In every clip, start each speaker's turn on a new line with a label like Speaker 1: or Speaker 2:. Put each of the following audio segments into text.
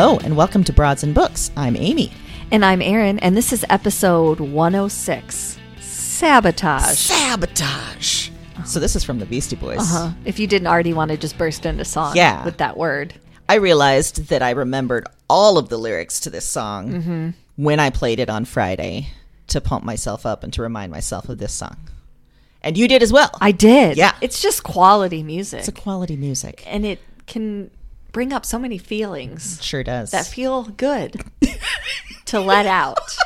Speaker 1: Hello, and welcome to Broads and Books. I'm Amy.
Speaker 2: And I'm Erin, and this is episode 106 Sabotage.
Speaker 1: Sabotage. So this is from the Beastie Boys.
Speaker 2: Uh-huh. If you didn't already want to just burst into song
Speaker 1: Yeah.
Speaker 2: with that word.
Speaker 1: I realized that I remembered all of the lyrics to this song
Speaker 2: Mm-hmm.
Speaker 1: when I played it on Friday to pump myself up and to remind myself of this song. And you did as well.
Speaker 2: I did.
Speaker 1: Yeah.
Speaker 2: It's just quality music.
Speaker 1: it's a quality music.
Speaker 2: and it can bring up so many feelings
Speaker 1: Sure does.
Speaker 2: that feel good to let out.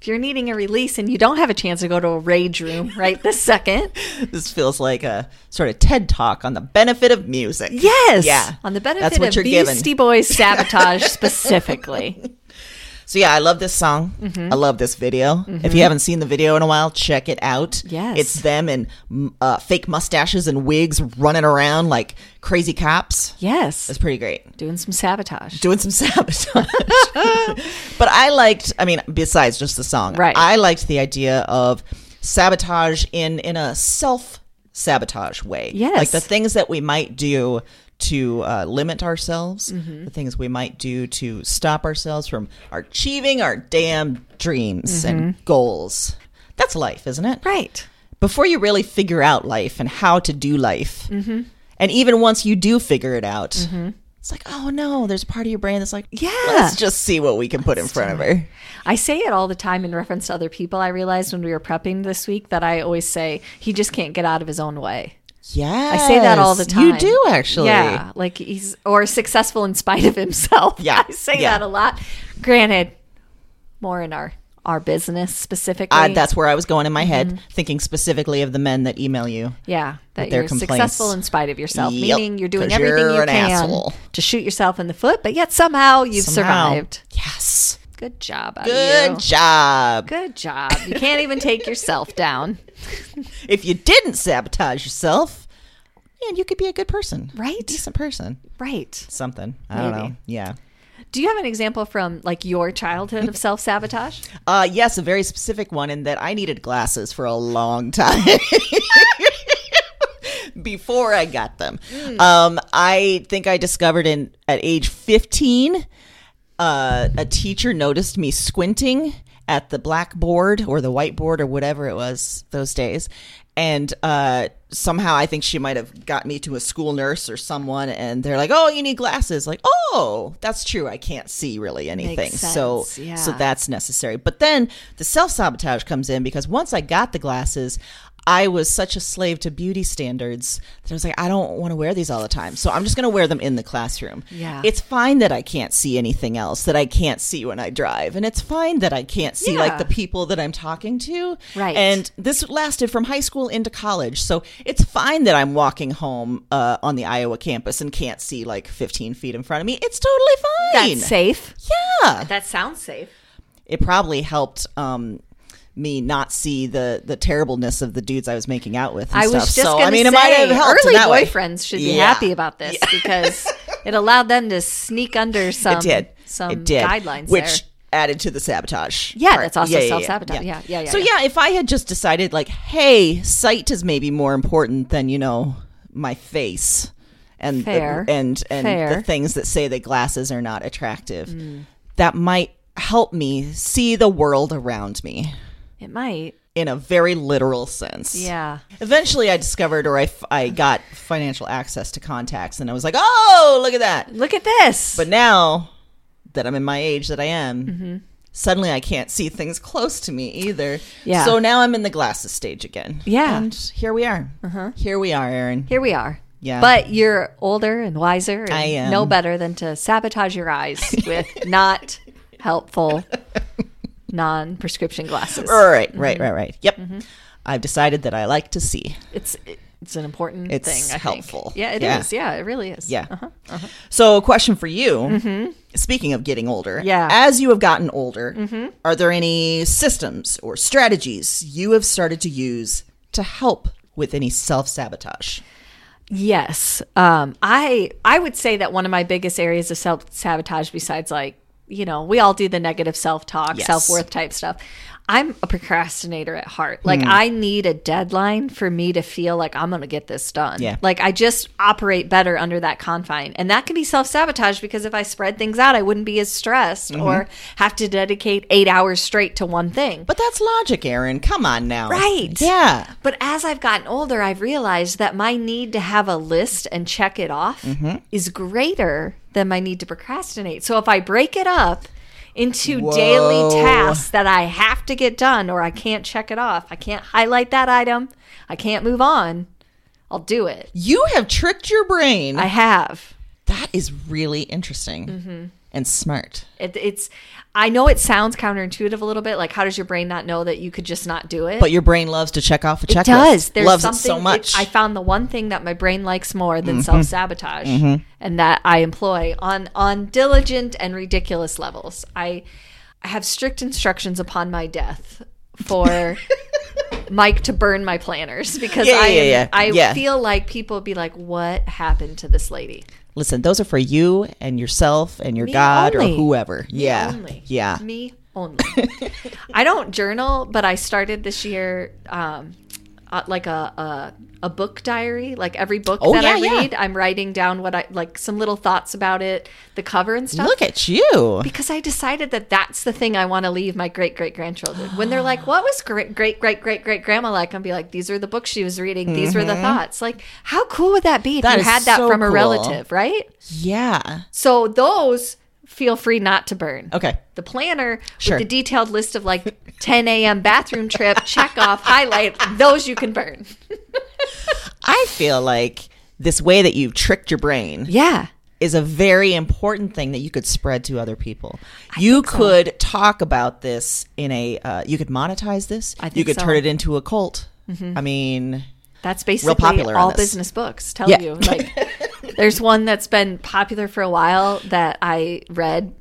Speaker 2: If you're needing a release and you don't have a chance to go to a rage room right this second,
Speaker 1: this feels like a sort of TED talk on the benefit of music.
Speaker 2: yes,
Speaker 1: Yeah.
Speaker 2: on the benefit
Speaker 1: That's what
Speaker 2: of
Speaker 1: you're given.
Speaker 2: Beastie Boys sabotage specifically.
Speaker 1: So yeah, I love this song.
Speaker 2: Mm-hmm.
Speaker 1: I love this video. If you haven't seen the video in a while, check it out.
Speaker 2: Yes.
Speaker 1: it's them and uh, fake mustaches and wigs running around like crazy cops.
Speaker 2: Yes,
Speaker 1: It's pretty great.
Speaker 2: doing some sabotage.
Speaker 1: Doing some sabotage. but I liked. I mean, besides just the song,
Speaker 2: Right.
Speaker 1: I liked the idea of sabotage in in a self sabotage way.
Speaker 2: Yes.
Speaker 1: like the things that we might do to uh, limit ourselves,
Speaker 2: Mm-hmm.
Speaker 1: the things we might do to stop ourselves from achieving our damn dreams and goals. That's life, isn't it?
Speaker 2: Mm-hmm. Right.
Speaker 1: Before you really figure out life and how to do life,
Speaker 2: Mm-hmm.
Speaker 1: and even once you do figure it out, it's like, oh no, there's a part of your brain that's like,
Speaker 2: Yeah.
Speaker 1: let's just see what we can put in front of her.
Speaker 2: I say it all the time in reference to other people. I realized when we were prepping this week that I always say he just can't get out of his own way.
Speaker 1: Yeah,
Speaker 2: I say that all the time.
Speaker 1: You do actually.
Speaker 2: Yeah, like he's or successful in spite of himself.
Speaker 1: Yeah,
Speaker 2: I say
Speaker 1: yeah.
Speaker 2: that a lot. Granted, more in our our business specifically.
Speaker 1: Uh, that's where I was going in my head, thinking specifically of the men that email you.
Speaker 2: yeah, that
Speaker 1: their
Speaker 2: you're successful in spite of yourself,
Speaker 1: Yep,
Speaker 2: meaning you're doing everything
Speaker 1: you're
Speaker 2: you can
Speaker 1: asshole.
Speaker 2: to shoot yourself in the foot, but yet somehow you've
Speaker 1: Somehow.
Speaker 2: survived.
Speaker 1: Yes.
Speaker 2: Good job,
Speaker 1: Good job.
Speaker 2: Good job. You can't even take yourself down,
Speaker 1: If you didn't sabotage yourself, man, you could be a good person.
Speaker 2: Right.
Speaker 1: Decent person.
Speaker 2: right?
Speaker 1: Something. I don't know. Yeah.
Speaker 2: Do you have an example from like your childhood of self sabotage?
Speaker 1: Uh, yes, a very specific one in that I needed glasses for a long time. Before I got them, um, I think I discovered in at age fifteen, uh, a teacher noticed me squinting at the blackboard or the whiteboard or whatever it was those days, and uh, somehow I think she might have got me to a school nurse or someone, and they're like, "Oh, you need glasses." Like, "Oh, that's true. I can't see really anything." So,
Speaker 2: sense,
Speaker 1: so
Speaker 2: yeah.
Speaker 1: that's necessary. But then the self sabotage comes in because once I got the glasses, I was such a slave to beauty standards that I was like, I don't want to wear these all the time. So I'm just going to wear them in the classroom.
Speaker 2: Yeah.
Speaker 1: It's fine that I can't see anything else that I can't see when I drive. And it's fine that I can't see like the people that I'm talking to.
Speaker 2: Right.
Speaker 1: And this lasted from high school into college. So it's fine that I'm walking home uh, on the Iowa campus and can't see like 15 feet in front of me. It's totally fine.
Speaker 2: That's safe.
Speaker 1: Yeah
Speaker 2: That sounds safe.
Speaker 1: it probably helped um, me not see the the terribleness of the dudes I was making out with. And
Speaker 2: I was just
Speaker 1: so, I mean,
Speaker 2: say,
Speaker 1: it might have helped
Speaker 2: early
Speaker 1: that way.
Speaker 2: boyfriends should be
Speaker 1: Yeah.
Speaker 2: happy about this because it allowed them to sneak under some
Speaker 1: It did.
Speaker 2: some
Speaker 1: it did.
Speaker 2: guidelines
Speaker 1: which
Speaker 2: there.
Speaker 1: added to the sabotage.
Speaker 2: Yeah,
Speaker 1: part.
Speaker 2: that's also self-sabotage. Yeah, yeah, yeah,
Speaker 1: So
Speaker 2: yeah.
Speaker 1: yeah, if I had just decided like, hey, sight is maybe more important than you know my face. And
Speaker 2: Fair.
Speaker 1: and and
Speaker 2: Fair. Mm.
Speaker 1: the things that say that glasses are not attractive, that might help me see the world around me
Speaker 2: It might.
Speaker 1: in a very literal sense.
Speaker 2: Yeah.
Speaker 1: Eventually, I discovered, or I, f- I got financial access to contacts, and I was like, "Oh, look at that!"
Speaker 2: Look at this.
Speaker 1: But now that I'm in my age that I am,
Speaker 2: Mm-hmm.
Speaker 1: suddenly I can't see things close to me either.
Speaker 2: Yeah.
Speaker 1: So now I'm in the glasses stage again.
Speaker 2: Yeah. Uh-huh.
Speaker 1: And here we are. Here we are, Erin.
Speaker 2: Here we are.
Speaker 1: Yeah.
Speaker 2: But you're older and wiser and
Speaker 1: I am.
Speaker 2: know better than to sabotage your eyes with not helpful non prescription glasses.
Speaker 1: Right,
Speaker 2: Mm-hmm.
Speaker 1: right, right, right. Yep. I've decided that I like to see.
Speaker 2: It's it's an important
Speaker 1: It's
Speaker 2: thing. I
Speaker 1: helpful.
Speaker 2: Yeah, it is.
Speaker 1: Yeah.
Speaker 2: yeah. it really is.
Speaker 1: Yeah.
Speaker 2: Uh-huh.
Speaker 1: So, a question for you. Speaking of getting older,
Speaker 2: Yeah.
Speaker 1: as you have gotten older, are there any systems or strategies you have started to use to help with any self sabotage?
Speaker 2: Yes. Um, I I would say that one of my biggest areas of self sabotage, besides like you know, we all do the negative self talk,
Speaker 1: Yes.
Speaker 2: self worth type stuff. I'm a procrastinator at heart. Like
Speaker 1: Hmm.
Speaker 2: I need a deadline for me to feel like I'm going to get this done.
Speaker 1: Yeah.
Speaker 2: Like I just operate better under that confine. And that can be self-sabotage because if I spread things out, I wouldn't be as stressed
Speaker 1: Mm-hmm.
Speaker 2: or have to dedicate 8 hours straight to one thing.
Speaker 1: But that's logic, Erin. Come on now.
Speaker 2: Right.
Speaker 1: Yeah.
Speaker 2: But as I've gotten older, I've realized that my need to have a list and check it off
Speaker 1: Mm-hmm.
Speaker 2: is greater than my need to procrastinate. So if I break it up into daily tasks that I have to get done or I can't check it off, I can't highlight that item, I can't move on, I'll do it.
Speaker 1: You have tricked your brain.
Speaker 2: I have.
Speaker 1: that is really interesting
Speaker 2: Mm-hmm.
Speaker 1: And smart.
Speaker 2: It, it's. I know it sounds counterintuitive a little bit. Like, how does your brain not know that you could just not do it?
Speaker 1: But your brain loves to check off a checklist.
Speaker 2: It does. There's
Speaker 1: loves
Speaker 2: something,
Speaker 1: it so much.
Speaker 2: I found the one thing that my brain likes more than
Speaker 1: Mm-hmm.
Speaker 2: self sabotage, and that I employ on on diligent and ridiculous levels. I, I have strict instructions upon my death for Mike to burn my planners because
Speaker 1: Yeah,
Speaker 2: I
Speaker 1: yeah, yeah.
Speaker 2: I feel like people would be like, "What happened to this lady?"
Speaker 1: Listen, those are for you and yourself and your
Speaker 2: Me
Speaker 1: God
Speaker 2: only.
Speaker 1: or whoever.
Speaker 2: Me
Speaker 1: yeah.
Speaker 2: only.
Speaker 1: Yeah.
Speaker 2: Me only. I don't journal, but I started this year um, uh, like a, a a book diary. Like every book
Speaker 1: Oh,
Speaker 2: that I
Speaker 1: yeah, yeah.
Speaker 2: read, I'm writing down what I like, some little thoughts about it, the cover and stuff.
Speaker 1: Look at you.
Speaker 2: because I decided that that's the thing I want to leave my great great grandchildren. When they're like, "What was great great great great great grandma like?" I'll be like, "These are the books she was reading. These were the thoughts." Like, how cool would that be if
Speaker 1: Mm-hmm. That
Speaker 2: you had that
Speaker 1: so
Speaker 2: from a relative, right?
Speaker 1: Yeah.
Speaker 2: So those feel free not to burn.
Speaker 1: Okay.
Speaker 2: The planner
Speaker 1: Sure.
Speaker 2: with the detailed list of like 10 a.m. bathroom trip, check off, highlight, those you can burn.
Speaker 1: I feel like this way that you've tricked your brain
Speaker 2: Yeah.
Speaker 1: is a very important thing that you could spread to other people. you could talk about this in a, uh, you could monetize this.
Speaker 2: I think you
Speaker 1: could
Speaker 2: so. Mm-hmm.
Speaker 1: turn it into a cult. I mean,
Speaker 2: That's basically
Speaker 1: popular
Speaker 2: all business books tell
Speaker 1: Yeah.
Speaker 2: you. Like there's one that's been popular for a while that I read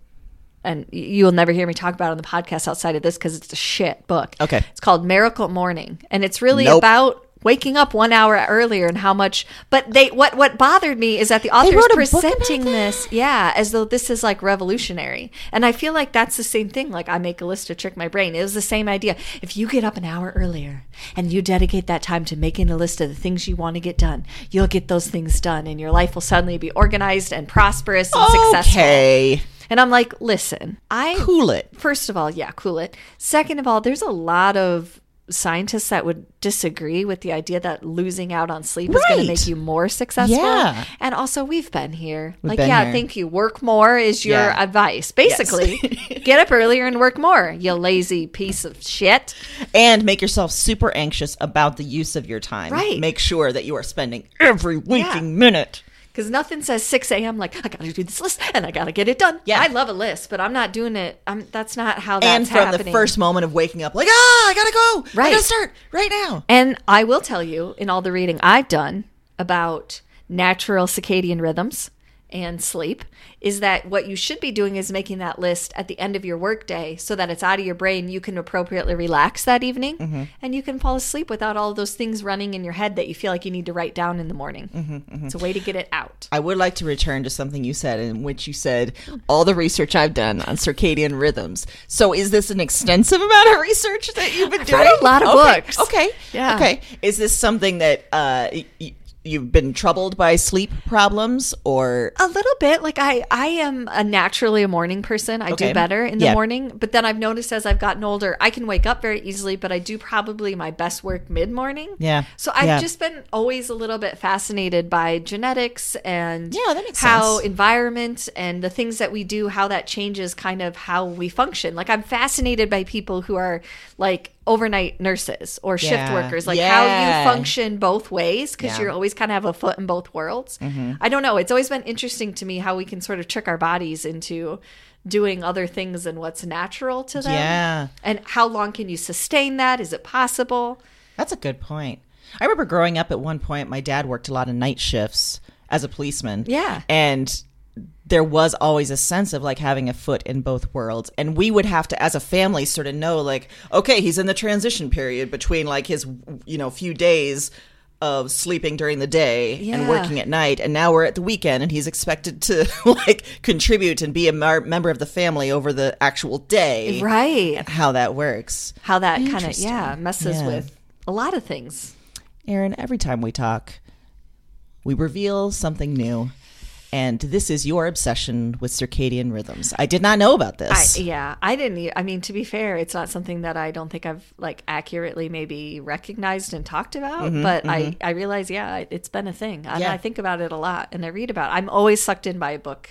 Speaker 2: and you'll never hear me talk about on the podcast outside of this because it's a shit book.
Speaker 1: Okay.
Speaker 2: It's called Miracle Morning. And it's really
Speaker 1: Nope.
Speaker 2: about waking up one hour earlier and how much but they what what bothered me is that the author's
Speaker 1: wrote a book about
Speaker 2: presenting this yeah as though this is like revolutionary and i feel like that's the same thing like i make a list to trick my brain it was the same idea if you get up an hour earlier and you dedicate that time to making a list of the things you want to get done you'll get those things done and your life will suddenly be organized and prosperous and successful
Speaker 1: okay.
Speaker 2: and i'm like listen i
Speaker 1: Cool it.
Speaker 2: First of all, yeah, cool it. Second of all, there's a lot of scientists that would disagree with the idea that losing out on sleep is going to make you more successful.
Speaker 1: Yeah.
Speaker 2: And also, we've been here. like,
Speaker 1: been
Speaker 2: yeah,
Speaker 1: here.
Speaker 2: thank you. Work more is your
Speaker 1: Yeah.
Speaker 2: advice. Basically, get up earlier and work more, you lazy piece of shit.
Speaker 1: and make yourself super anxious about the use of your time.
Speaker 2: Right.
Speaker 1: Make sure that you are spending every waking minute.
Speaker 2: Because nothing says 6 a.m. like, I got to do this list and I got to get it done.
Speaker 1: Yeah.
Speaker 2: I love a list, but I'm not doing it. I'm, that's not how that's
Speaker 1: and from
Speaker 2: happening.
Speaker 1: the first moment of waking up, like, ah, I gotta go. I
Speaker 2: Right.
Speaker 1: gotta start right now.
Speaker 2: And I will tell you, in all the reading I've done about natural circadian rhythms and sleep, is that what you should be doing is making that list at the end of your workday so that it's out of your brain. You can appropriately relax that evening
Speaker 1: Mm-hmm.
Speaker 2: and you can fall asleep without all those things running in your head that you feel like you need to write down in the morning.
Speaker 1: Mm-hmm,
Speaker 2: It's a way to get it out.
Speaker 1: I would like to return to something you said, in which you said all the research I've done on circadian rhythms. So, is this an extensive amount of research that you've been doing?
Speaker 2: read a lot of
Speaker 1: okay.
Speaker 2: books.
Speaker 1: Okay.
Speaker 2: Yeah.
Speaker 1: Okay. Is this something that uh, y- you've been troubled by sleep problems, or
Speaker 2: A little bit. Like I, I am a naturally a morning person. I
Speaker 1: Okay.
Speaker 2: do better in the
Speaker 1: Yeah.
Speaker 2: morning. But then I've noticed as I've gotten older, I can wake up very easily, but I do probably my best work mid morning.
Speaker 1: Yeah.
Speaker 2: So I've
Speaker 1: Yeah.
Speaker 2: just been always a little bit fascinated by genetics and
Speaker 1: Yeah, that makes
Speaker 2: how
Speaker 1: sense.
Speaker 2: environment and the things that we do, how that changes kind of how we function. Like I'm fascinated by people who are like overnight nurses or shift
Speaker 1: Yeah.
Speaker 2: workers, like how you function both ways because
Speaker 1: Yeah.
Speaker 2: you're always kind of have a foot in both worlds. Mm-hmm. I don't know. It's always been interesting to me how we can sort of trick our bodies into doing other things than what's natural to them.
Speaker 1: Yeah.
Speaker 2: And how long can you sustain that? Is it possible?
Speaker 1: That's a good point. I remember growing up at one point, my dad worked a lot of night shifts as a policeman.
Speaker 2: Yeah.
Speaker 1: And there was always a sense of like having a foot in both worlds. And we would have to, as a family, sort of know like, okay, he's in the transition period between like his, you know, few days of sleeping during the day
Speaker 2: Yeah.
Speaker 1: and working at night. And now we're at the weekend and he's expected to like contribute and be a mar- member of the family over the actual day.
Speaker 2: Right.
Speaker 1: How that works.
Speaker 2: How that kind of, yeah, messes
Speaker 1: Yeah.
Speaker 2: with a lot of things.
Speaker 1: Erin, every time we talk, we reveal something new. And this is your obsession with circadian rhythms. I did not know about
Speaker 2: I,
Speaker 1: this.
Speaker 2: yeah, I didn't. I mean, to be fair, it's not something that I don't think I've like accurately maybe recognized and talked about. Mm-hmm, but I, mm-hmm. I realize, yeah, it- it's been a thing, and
Speaker 1: Yeah.
Speaker 2: I think about it a lot, and I read about. it. I'm always sucked in by a book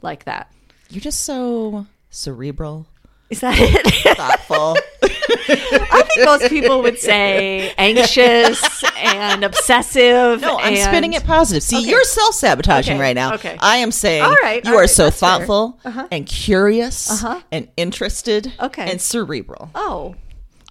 Speaker 2: like that.
Speaker 1: You're just so cerebral,
Speaker 2: Is that it?
Speaker 1: thoughtful.
Speaker 2: I think most people would say anxious and obsessive.
Speaker 1: no, I'm
Speaker 2: and-
Speaker 1: spinning it positive. See,
Speaker 2: Okay.
Speaker 1: you're self sabotaging
Speaker 2: Okay,
Speaker 1: right now.
Speaker 2: okay.
Speaker 1: I am saying
Speaker 2: All right,
Speaker 1: you
Speaker 2: all
Speaker 1: are
Speaker 2: right,
Speaker 1: so
Speaker 2: that's
Speaker 1: thoughtful and curious
Speaker 2: Uh-huh.
Speaker 1: and interested
Speaker 2: Okay.
Speaker 1: and cerebral.
Speaker 2: Oh.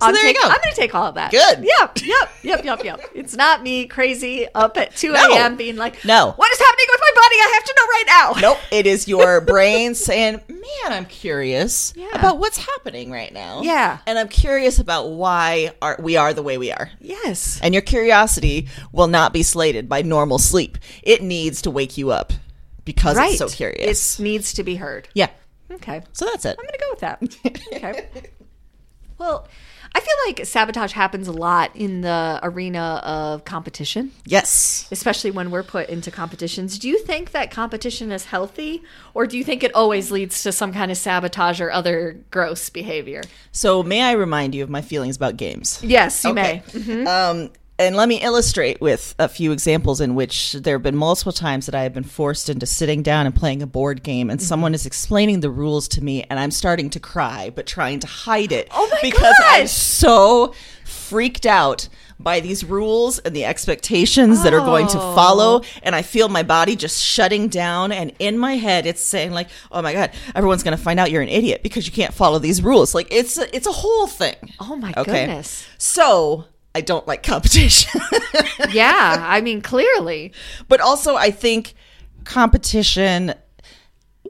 Speaker 1: So
Speaker 2: I'm
Speaker 1: there you go.
Speaker 2: I'm going to take all of that.
Speaker 1: Good.
Speaker 2: Yep, yep, yep, yep, yep. It's not me crazy up at 2
Speaker 1: No.
Speaker 2: a.m. being like,
Speaker 1: No.
Speaker 2: what is happening with my body? I have to know right now.
Speaker 1: Nope, it is your brain saying, "Man, I'm curious
Speaker 2: Yeah.
Speaker 1: about what's happening right now."
Speaker 2: Yeah.
Speaker 1: and I'm curious about why are we are the way we are.
Speaker 2: Yes.
Speaker 1: And your curiosity will not be slated by normal sleep. It needs to wake you up because
Speaker 2: right.
Speaker 1: it's so curious.
Speaker 2: It needs to be heard.
Speaker 1: yeah,
Speaker 2: Okay.
Speaker 1: so that's it.
Speaker 2: I'm going to go with that. okay. Well, I feel like sabotage happens a lot in the arena of competition,
Speaker 1: Yes.
Speaker 2: especially when we're put into competitions. Do you think that competition is healthy, or do you think it always leads to some kind of sabotage or other gross behavior?
Speaker 1: So may I remind you of my feelings about games?
Speaker 2: Yes, you
Speaker 1: Okay.
Speaker 2: may.
Speaker 1: Um, and let me illustrate with a few examples in which there have been multiple times that I have been forced into sitting down and playing a board game,
Speaker 2: Mm-hmm.
Speaker 1: and someone is explaining the rules to me, and I'm starting to cry, but trying to hide it.
Speaker 2: Oh my
Speaker 1: because I'm so freaked out by these rules and the expectations that are going to
Speaker 2: Oh.
Speaker 1: follow and i feel my body just shutting down and in my head it's saying like oh my god everyone's going to find out you're an idiot because you can't follow these rules like it's a, it's a whole thing
Speaker 2: Oh my
Speaker 1: Okay.
Speaker 2: goodness.
Speaker 1: so I don't like competition.
Speaker 2: Yeah, I mean, clearly.
Speaker 1: but also, I think competition,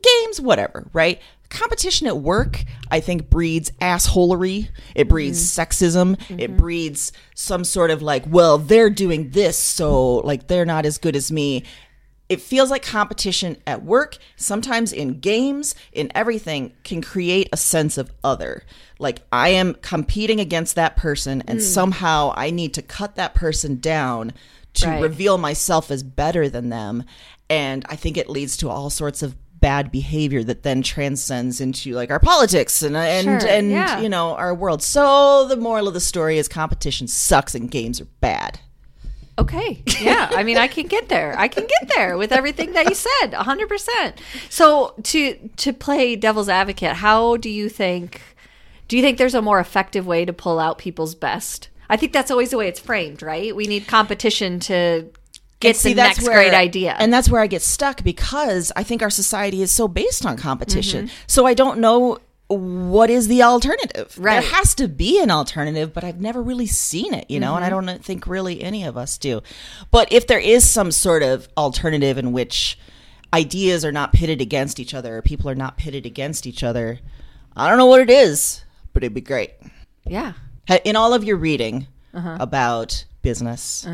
Speaker 1: games, whatever, right? Competition at work, I think, breeds assholery. It breeds mm-hmm. sexism. It mm-hmm. breeds some sort of like, well, they're doing this, so like they're not as good as me. It feels like competition at work, sometimes in games, in everything, can create a sense of other. Like I am competing against that person, and hmm. somehow I need to cut that person down to
Speaker 2: Right.
Speaker 1: reveal myself as better than them. And I think it leads to all sorts of bad behavior that then transcends into like our politics and and
Speaker 2: Sure,
Speaker 1: and
Speaker 2: yeah.
Speaker 1: you know our world. So the moral of the story is competition sucks and games are bad.
Speaker 2: Okay. Yeah. I mean, I can get there. I can get there with everything that you said. 100%. So, to to play devil's advocate, how do you think do you think there's a more effective way to pull out people's best? I think that's always the way it's framed, right? We need competition to get
Speaker 1: see,
Speaker 2: the
Speaker 1: that's
Speaker 2: next
Speaker 1: where-
Speaker 2: great idea.
Speaker 1: And that's where I get stuck because I think our society is so based on competition.
Speaker 2: Mm-hmm.
Speaker 1: So I don't know what is the alternative.
Speaker 2: Right.
Speaker 1: There has to be an alternative, but I've never really seen it, you know, and I
Speaker 2: Mm-hmm.
Speaker 1: don't think really any of us do. But if there is some sort of alternative in which ideas are not pitted against each other, or people are not pitted against each other, I don't know what it is, but it'd be great.
Speaker 2: yeah.
Speaker 1: In all of your reading
Speaker 2: Uh-huh.
Speaker 1: about business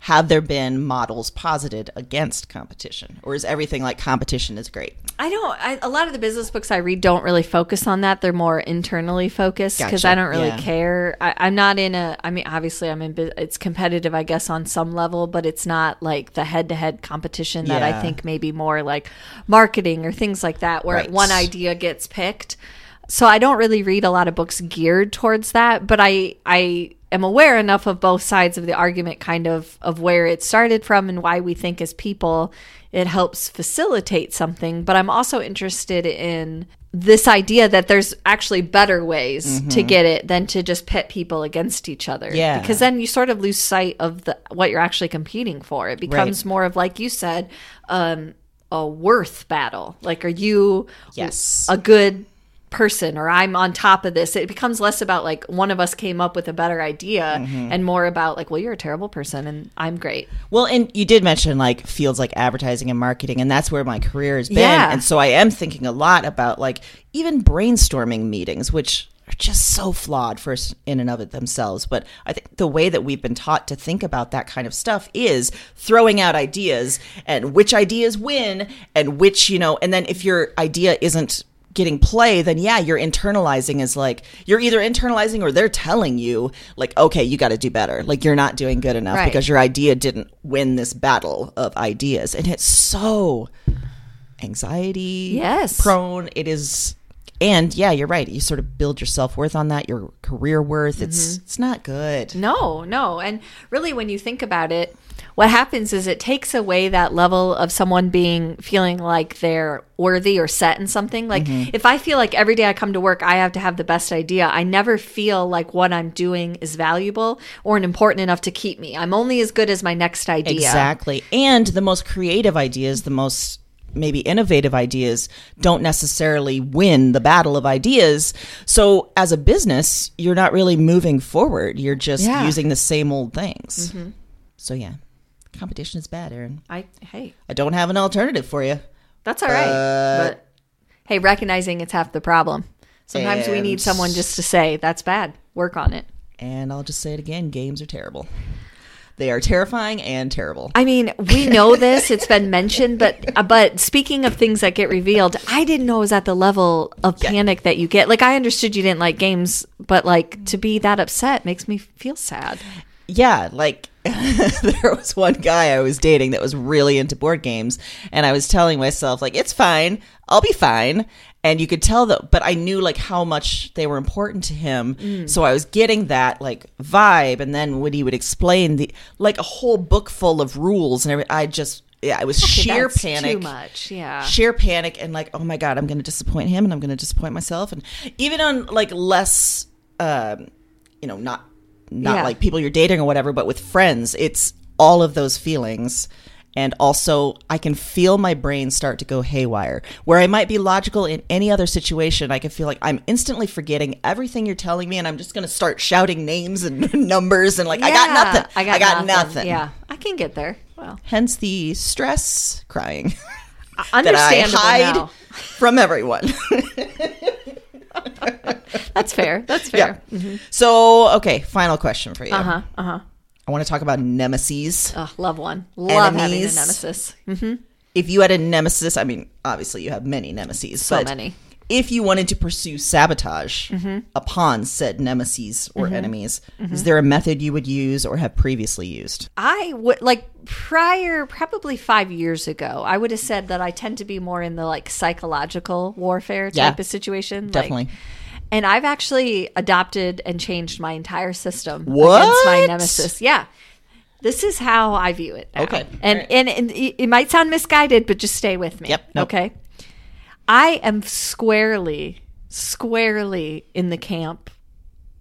Speaker 1: have there been models posited against competition or is everything like competition is great
Speaker 2: I don't. I, a lot of the business books I read don't really focus on that. They're more internally focused because
Speaker 1: Gotcha.
Speaker 2: I don't really
Speaker 1: Yeah.
Speaker 2: care. I, I'm not in a. I mean, obviously, I'm in. It's competitive, I guess, on some level, but it's not like the head-to-head competition that I
Speaker 1: Yeah.
Speaker 2: think maybe more like marketing or things like that, where
Speaker 1: Right.
Speaker 2: one idea gets picked. So I don't really read a lot of books geared towards that, but I I am aware enough of both sides of the argument kind of of where it started from and why we think as people it helps facilitate something, but I'm also interested in this idea that there's actually better ways to get it than to just pit people against each other.
Speaker 1: Yeah.
Speaker 2: Because then you sort of lose sight of the what you're actually competing for. It becomes more of like you said, um, a worth battle. Like are you
Speaker 1: Yes.
Speaker 2: a good person or I'm on top of this. It becomes less about like one of us came up with a better idea
Speaker 1: Mm-hmm.
Speaker 2: and more about like, well, you're a terrible person and I'm great.
Speaker 1: well and you did mention like fields like advertising and marketing and that's where my career has been
Speaker 2: Yeah.
Speaker 1: and so i am thinking a lot about like even brainstorming meetings which are just so flawed first in and of it themselves but i think the way that we've been taught to think about that kind of stuff is throwing out ideas and which ideas win and which you know and then if your idea isn't getting play, then yeah, you're internalizing is like you're either internalizing or they're telling you like, okay, you got to do better. Like you're not doing good enough
Speaker 2: Right.
Speaker 1: because your idea didn't win this battle of ideas, and it's so anxiety
Speaker 2: Yes.
Speaker 1: prone. It is. And yeah, you're right. You sort of build your self worth on that, your career worth. It's mm-hmm. it's not good.
Speaker 2: No, no. And really, when you think about it, what happens is it takes away that level of someone being feeling like they're worthy or set in something. Like, mm-hmm. if I feel like every day I come to work, I have to have the best idea, I never feel like what I'm doing is valuable or important enough to keep me. I'm only as good as my next idea.
Speaker 1: Exactly. And the most creative ideas, the most maybe innovative ideas don't necessarily win the battle of ideas. So as a business, you're not really moving forward. You're just
Speaker 2: Yeah.
Speaker 1: using the same old things. Mm-hmm. So yeah, competition is bad, Erin.
Speaker 2: I, hey,
Speaker 1: I don't have an alternative for you.
Speaker 2: that's all right. but hey, recognizing it's half the problem. Sometimes we need someone just to say, that's bad. Work on it.
Speaker 1: And I'll just say it again, games are terrible. They are terrifying and terrible.
Speaker 2: I mean, we know this; it's been mentioned, but uh, but speaking of things that get revealed, I didn't know it was at the level of panic that you get. Like, I understood you didn't like games, but like to be that upset makes me feel sad.
Speaker 1: yeah, like there was one guy I was dating that was really into board games, and I was telling myself like it's fine, I'll be fine, and you could tell that, but I knew like how much they were important to him, so I was getting that like vibe, and then when he would explain the like a whole book full of rules and everything, I just yeah, it was sheer
Speaker 2: That's
Speaker 1: panic.
Speaker 2: Too much, yeah.
Speaker 1: sheer panic and like oh my god i'm gonna disappoint him and i'm gonna disappoint myself. And even on like less um you know not not
Speaker 2: Yeah.
Speaker 1: like people you're dating or whatever but with friends it's all of those feelings and also i can feel my brain start to go haywire where i might be logical in any other situation i can feel like i'm instantly forgetting everything you're telling me and i'm just gonna start shouting names and numbers and like i got nothing
Speaker 2: I got, nothing. Yeah, I can get there. Well,
Speaker 1: hence the stress crying uh, that I hide
Speaker 2: now.
Speaker 1: from everyone.
Speaker 2: That's fair. That's fair. Yeah.
Speaker 1: So, okay, final question for you.
Speaker 2: Uh huh. Uh huh.
Speaker 1: I want to talk about nemesis.
Speaker 2: Oh, love one. Love having a
Speaker 1: Enemies.
Speaker 2: nemesis.
Speaker 1: If you had a nemesis, I mean, obviously you have many nemesis,
Speaker 2: So
Speaker 1: but
Speaker 2: many.
Speaker 1: If you wanted to pursue sabotage
Speaker 2: Mm-hmm.
Speaker 1: upon said nemesis or enemies, is there a method you would use or have previously used?
Speaker 2: I would like prior, probably five years ago, I would have said that I tend to be more in the like psychological warfare type
Speaker 1: Yeah,
Speaker 2: of situation. like-
Speaker 1: definitely.
Speaker 2: and I've actually adopted and changed my entire system against my nemesis. Yeah. This is how I view it. now.
Speaker 1: Okay.
Speaker 2: And,
Speaker 1: Alright.
Speaker 2: and and it it might sound misguided, but just stay with me.
Speaker 1: Yep. Nope.
Speaker 2: Okay. I am squarely, squarely in the camp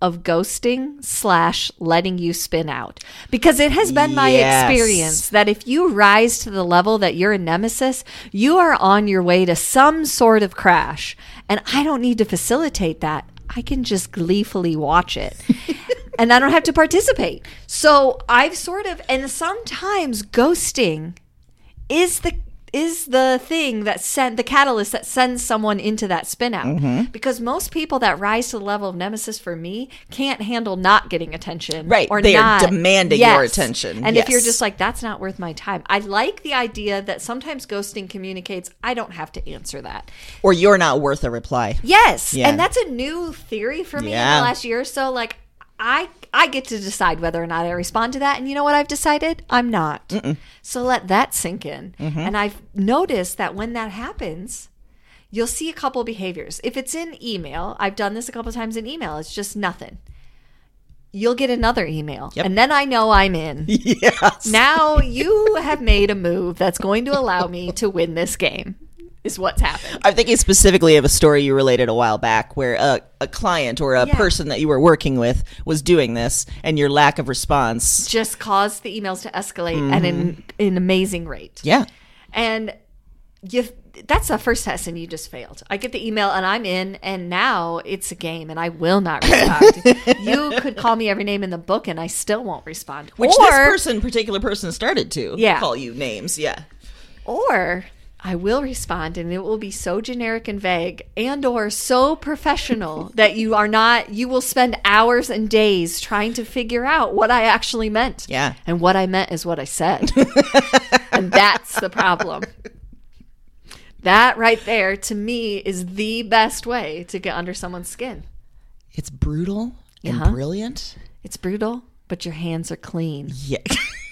Speaker 2: of ghosting slash letting you spin out because it has been my
Speaker 1: Yes.
Speaker 2: experience that if you rise to the level that you're a nemesis, you are on your way to some sort of crash. And I don't need to facilitate that. I can just gleefully watch it. and I don't have to participate. So I've sort of, and sometimes ghosting is the is the thing that sent the catalyst that sends someone into that spin out
Speaker 1: Mm-hmm.
Speaker 2: because most people that rise to the level of nemesis for me can't handle not getting attention
Speaker 1: Right.
Speaker 2: or
Speaker 1: They are
Speaker 2: not
Speaker 1: demanding your attention.
Speaker 2: and if you're just like that's not worth my time i like the idea that sometimes ghosting communicates i don't have to answer that
Speaker 1: Or you're not worth a reply.
Speaker 2: Yes,
Speaker 1: Yeah.
Speaker 2: and that's a new theory for me in the last year or so. Like, I I get to decide whether or not I respond to that, and you know what I've decided? I'm not. So let that sink in.
Speaker 1: Mm-hmm.
Speaker 2: And I've noticed that when that happens, you'll see a couple behaviors. If it's in email, I've done this a couple times in email. It's just nothing. You'll get another email,
Speaker 1: Yep.
Speaker 2: and then I know I'm in.
Speaker 1: Yes.
Speaker 2: now you have made a move that's going to allow me to win this game. Is what's happened.
Speaker 1: I'm thinking specifically of a story you related a while back where a, a client or a
Speaker 2: Yeah.
Speaker 1: person that you were working with was doing this and your lack of response.
Speaker 2: just caused the emails to escalate at an, mm-hmm. an amazing rate.
Speaker 1: Yeah.
Speaker 2: And you that's the first test and you just failed. I get the email and I'm in and now it's a game and I will not respond. you could call me every name in the book and I still won't respond.
Speaker 1: Which
Speaker 2: or,
Speaker 1: this person, particular person, started to
Speaker 2: Yeah.
Speaker 1: call you names. Yeah.
Speaker 2: or I will respond and it will be so generic and vague and or so professional that you are not you will spend hours and days trying to figure out what I actually meant.
Speaker 1: Yeah.
Speaker 2: And what I meant is what I said. and that's the problem. That right there to me is the best way to get under someone's skin.
Speaker 1: It's brutal and
Speaker 2: Uh-huh.
Speaker 1: brilliant.
Speaker 2: It's brutal, but your hands are clean.
Speaker 1: Yeah.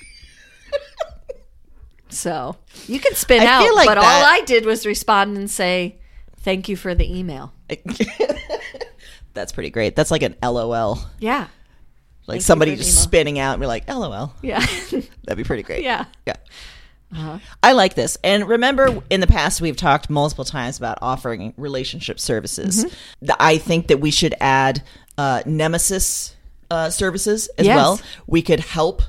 Speaker 2: So you can spin
Speaker 1: I
Speaker 2: out,
Speaker 1: like
Speaker 2: but all I did was respond and say, "Thank you for the email."
Speaker 1: That's pretty great. That's like an LOL.
Speaker 2: Yeah,
Speaker 1: Like
Speaker 2: you
Speaker 1: somebody just
Speaker 2: email.
Speaker 1: spinning out and be like, LOL.
Speaker 2: yeah,
Speaker 1: That'd be pretty great.
Speaker 2: yeah.
Speaker 1: Yeah. I like this. And remember, in the past, we've talked multiple times about offering relationship services.
Speaker 2: Mm-hmm.
Speaker 1: I think that we should add uh, nemesis uh, services as
Speaker 2: Yes.
Speaker 1: well. We could help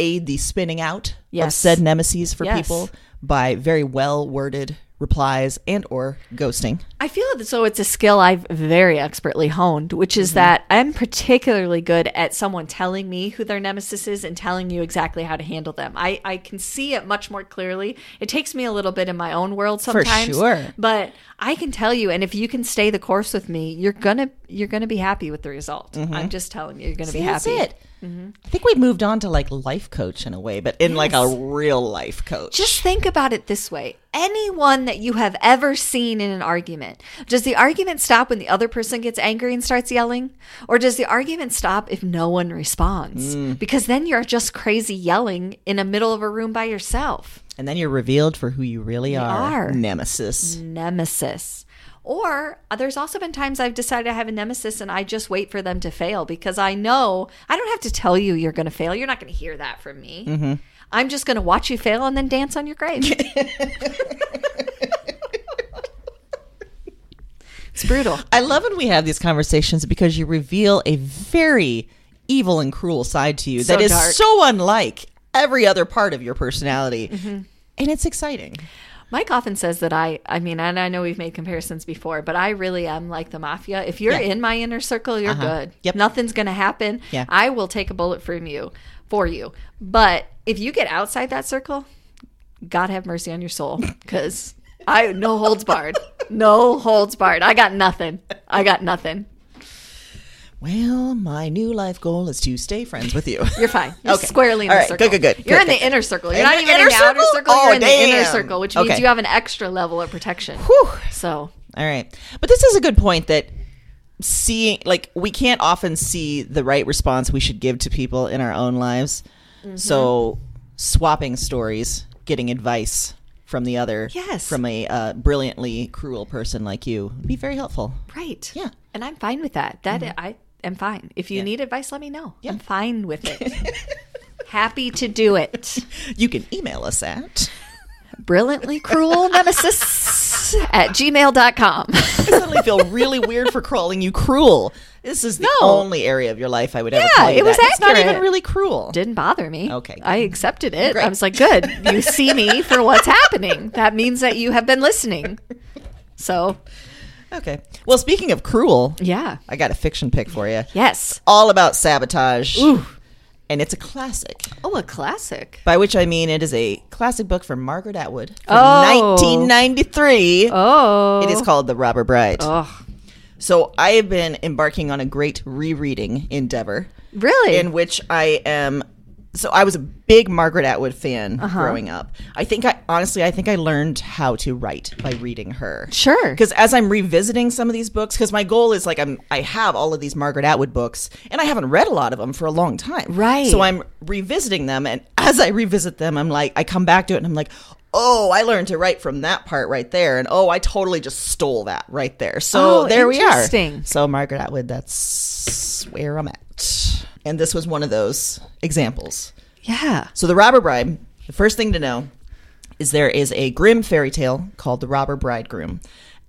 Speaker 1: aid the spinning out of said nemesis for
Speaker 2: Yes.
Speaker 1: people by very well worded replies and or ghosting.
Speaker 2: I feel that so it's a skill I've very expertly honed, which
Speaker 1: Mm-hmm.
Speaker 2: is that I'm particularly good at someone telling me who their nemesis is and telling you exactly how to handle them. I, I can see it much more clearly. It takes me a little bit in my own world sometimes.
Speaker 1: For sure.
Speaker 2: But I can tell you, and if you can stay the course with me, you're gonna you're gonna be happy with the result. I'm just telling you, you're gonna be
Speaker 1: Mm-hmm. That's
Speaker 2: happy.
Speaker 1: it. I think we've moved on to like life coach in a way, but in like a real life coach.
Speaker 2: Just think about it this way. Anyone that you have ever seen in an argument, does the argument stop when the other person gets angry and starts yelling? Or does the argument stop if no one responds? Because then you're just crazy yelling in the middle of a room by yourself.
Speaker 1: and then you're revealed for who you really are.
Speaker 2: are.
Speaker 1: Nemesis.
Speaker 2: Nemesis. Or uh, there's also been times I've decided I have a nemesis and I just wait for them to fail because I know I don't have to tell you you're going to fail. You're not going to hear that from me. I'm just going to watch you fail and then dance on your grave. it's brutal.
Speaker 1: I love when we have these conversations because you reveal a very evil and cruel side to you
Speaker 2: So
Speaker 1: that is
Speaker 2: dark.
Speaker 1: so unlike every other part of your personality.
Speaker 2: Mm-hmm.
Speaker 1: And it's exciting.
Speaker 2: Mike often says that I, I mean, and I know we've made comparisons before, but I really am like the mafia. If you're
Speaker 1: Yeah.
Speaker 2: in my inner circle, you're
Speaker 1: Uh-huh.
Speaker 2: good.
Speaker 1: Yep.
Speaker 2: Nothing's going to happen.
Speaker 1: Yeah.
Speaker 2: I will take a bullet from you, for you. But if you get outside that circle, God have mercy on your soul because I, no holds barred. No holds barred. I got nothing. I got nothing.
Speaker 1: Well, my new life goal is to stay friends with you.
Speaker 2: You're fine. You're
Speaker 1: Okay.
Speaker 2: squarely in
Speaker 1: All
Speaker 2: the
Speaker 1: right.
Speaker 2: circle.
Speaker 1: Good, good, good.
Speaker 2: You're
Speaker 1: Good,
Speaker 2: in the
Speaker 1: good.
Speaker 2: inner circle. You're
Speaker 1: In
Speaker 2: not even in the outer
Speaker 1: circle?
Speaker 2: circle.
Speaker 1: Oh,
Speaker 2: You're in the inner circle, which means
Speaker 1: Okay.
Speaker 2: you have an extra level of protection.
Speaker 1: Whew.
Speaker 2: So
Speaker 1: All right. But this is a good point that seeing, like, we can't often see the right response we should give to people in our own lives.
Speaker 2: Mm-hmm.
Speaker 1: So, swapping stories, getting advice from the other,
Speaker 2: Yes.
Speaker 1: from a uh, brilliantly cruel person like you, would be very helpful.
Speaker 2: Right.
Speaker 1: Yeah.
Speaker 2: And I'm fine with that. That I am fine. If you need advice, let me know. I'm fine with it. Happy to do it.
Speaker 1: You can email us at.
Speaker 2: Brilliantly cruel nemesis at gmail.com.
Speaker 1: I suddenly feel really weird for calling you cruel. This is the
Speaker 2: No.
Speaker 1: only area of your life I would ever
Speaker 2: Yeah,
Speaker 1: call you
Speaker 2: it was
Speaker 1: that. It's not even really cruel.
Speaker 2: Didn't bother me.
Speaker 1: Okay.
Speaker 2: I accepted it.
Speaker 1: Great.
Speaker 2: I was like, good. You see me for what's happening. That means that you have been listening. So,
Speaker 1: Okay. Well, speaking of cruel,
Speaker 2: yeah.
Speaker 1: I got a fiction pick for you.
Speaker 2: Yes.
Speaker 1: All about sabotage. And it's a classic.
Speaker 2: Oh, a classic.
Speaker 1: By which I mean it is a classic book from Margaret Atwood from
Speaker 2: Oh.
Speaker 1: 1993.
Speaker 2: Oh.
Speaker 1: It is called The Robber Bride.
Speaker 2: Oh.
Speaker 1: So I have been embarking on a great rereading endeavor
Speaker 2: Really?
Speaker 1: in which I am. So I was a big Margaret Atwood fan
Speaker 2: Uh-huh.
Speaker 1: growing up. I think I honestly I think I learned how to write by reading her.
Speaker 2: Sure.
Speaker 1: Because as I'm revisiting some of these books, because my goal is like I'm I have all of these Margaret Atwood books, and I haven't read a lot of them for a long time.
Speaker 2: Right.
Speaker 1: So I'm revisiting them, and as I revisit them, I'm like I come back to it, and I'm like. Oh, I learned to write from that part right there, and oh, I totally just stole that right there. So
Speaker 2: Oh,
Speaker 1: there we are.
Speaker 2: interesting.
Speaker 1: So Margaret Atwood, that's where I'm at, and this was one of those examples.
Speaker 2: yeah.
Speaker 1: So the robber bride, the first thing to know is there is a Grimm fairy tale called the robber bridegroom.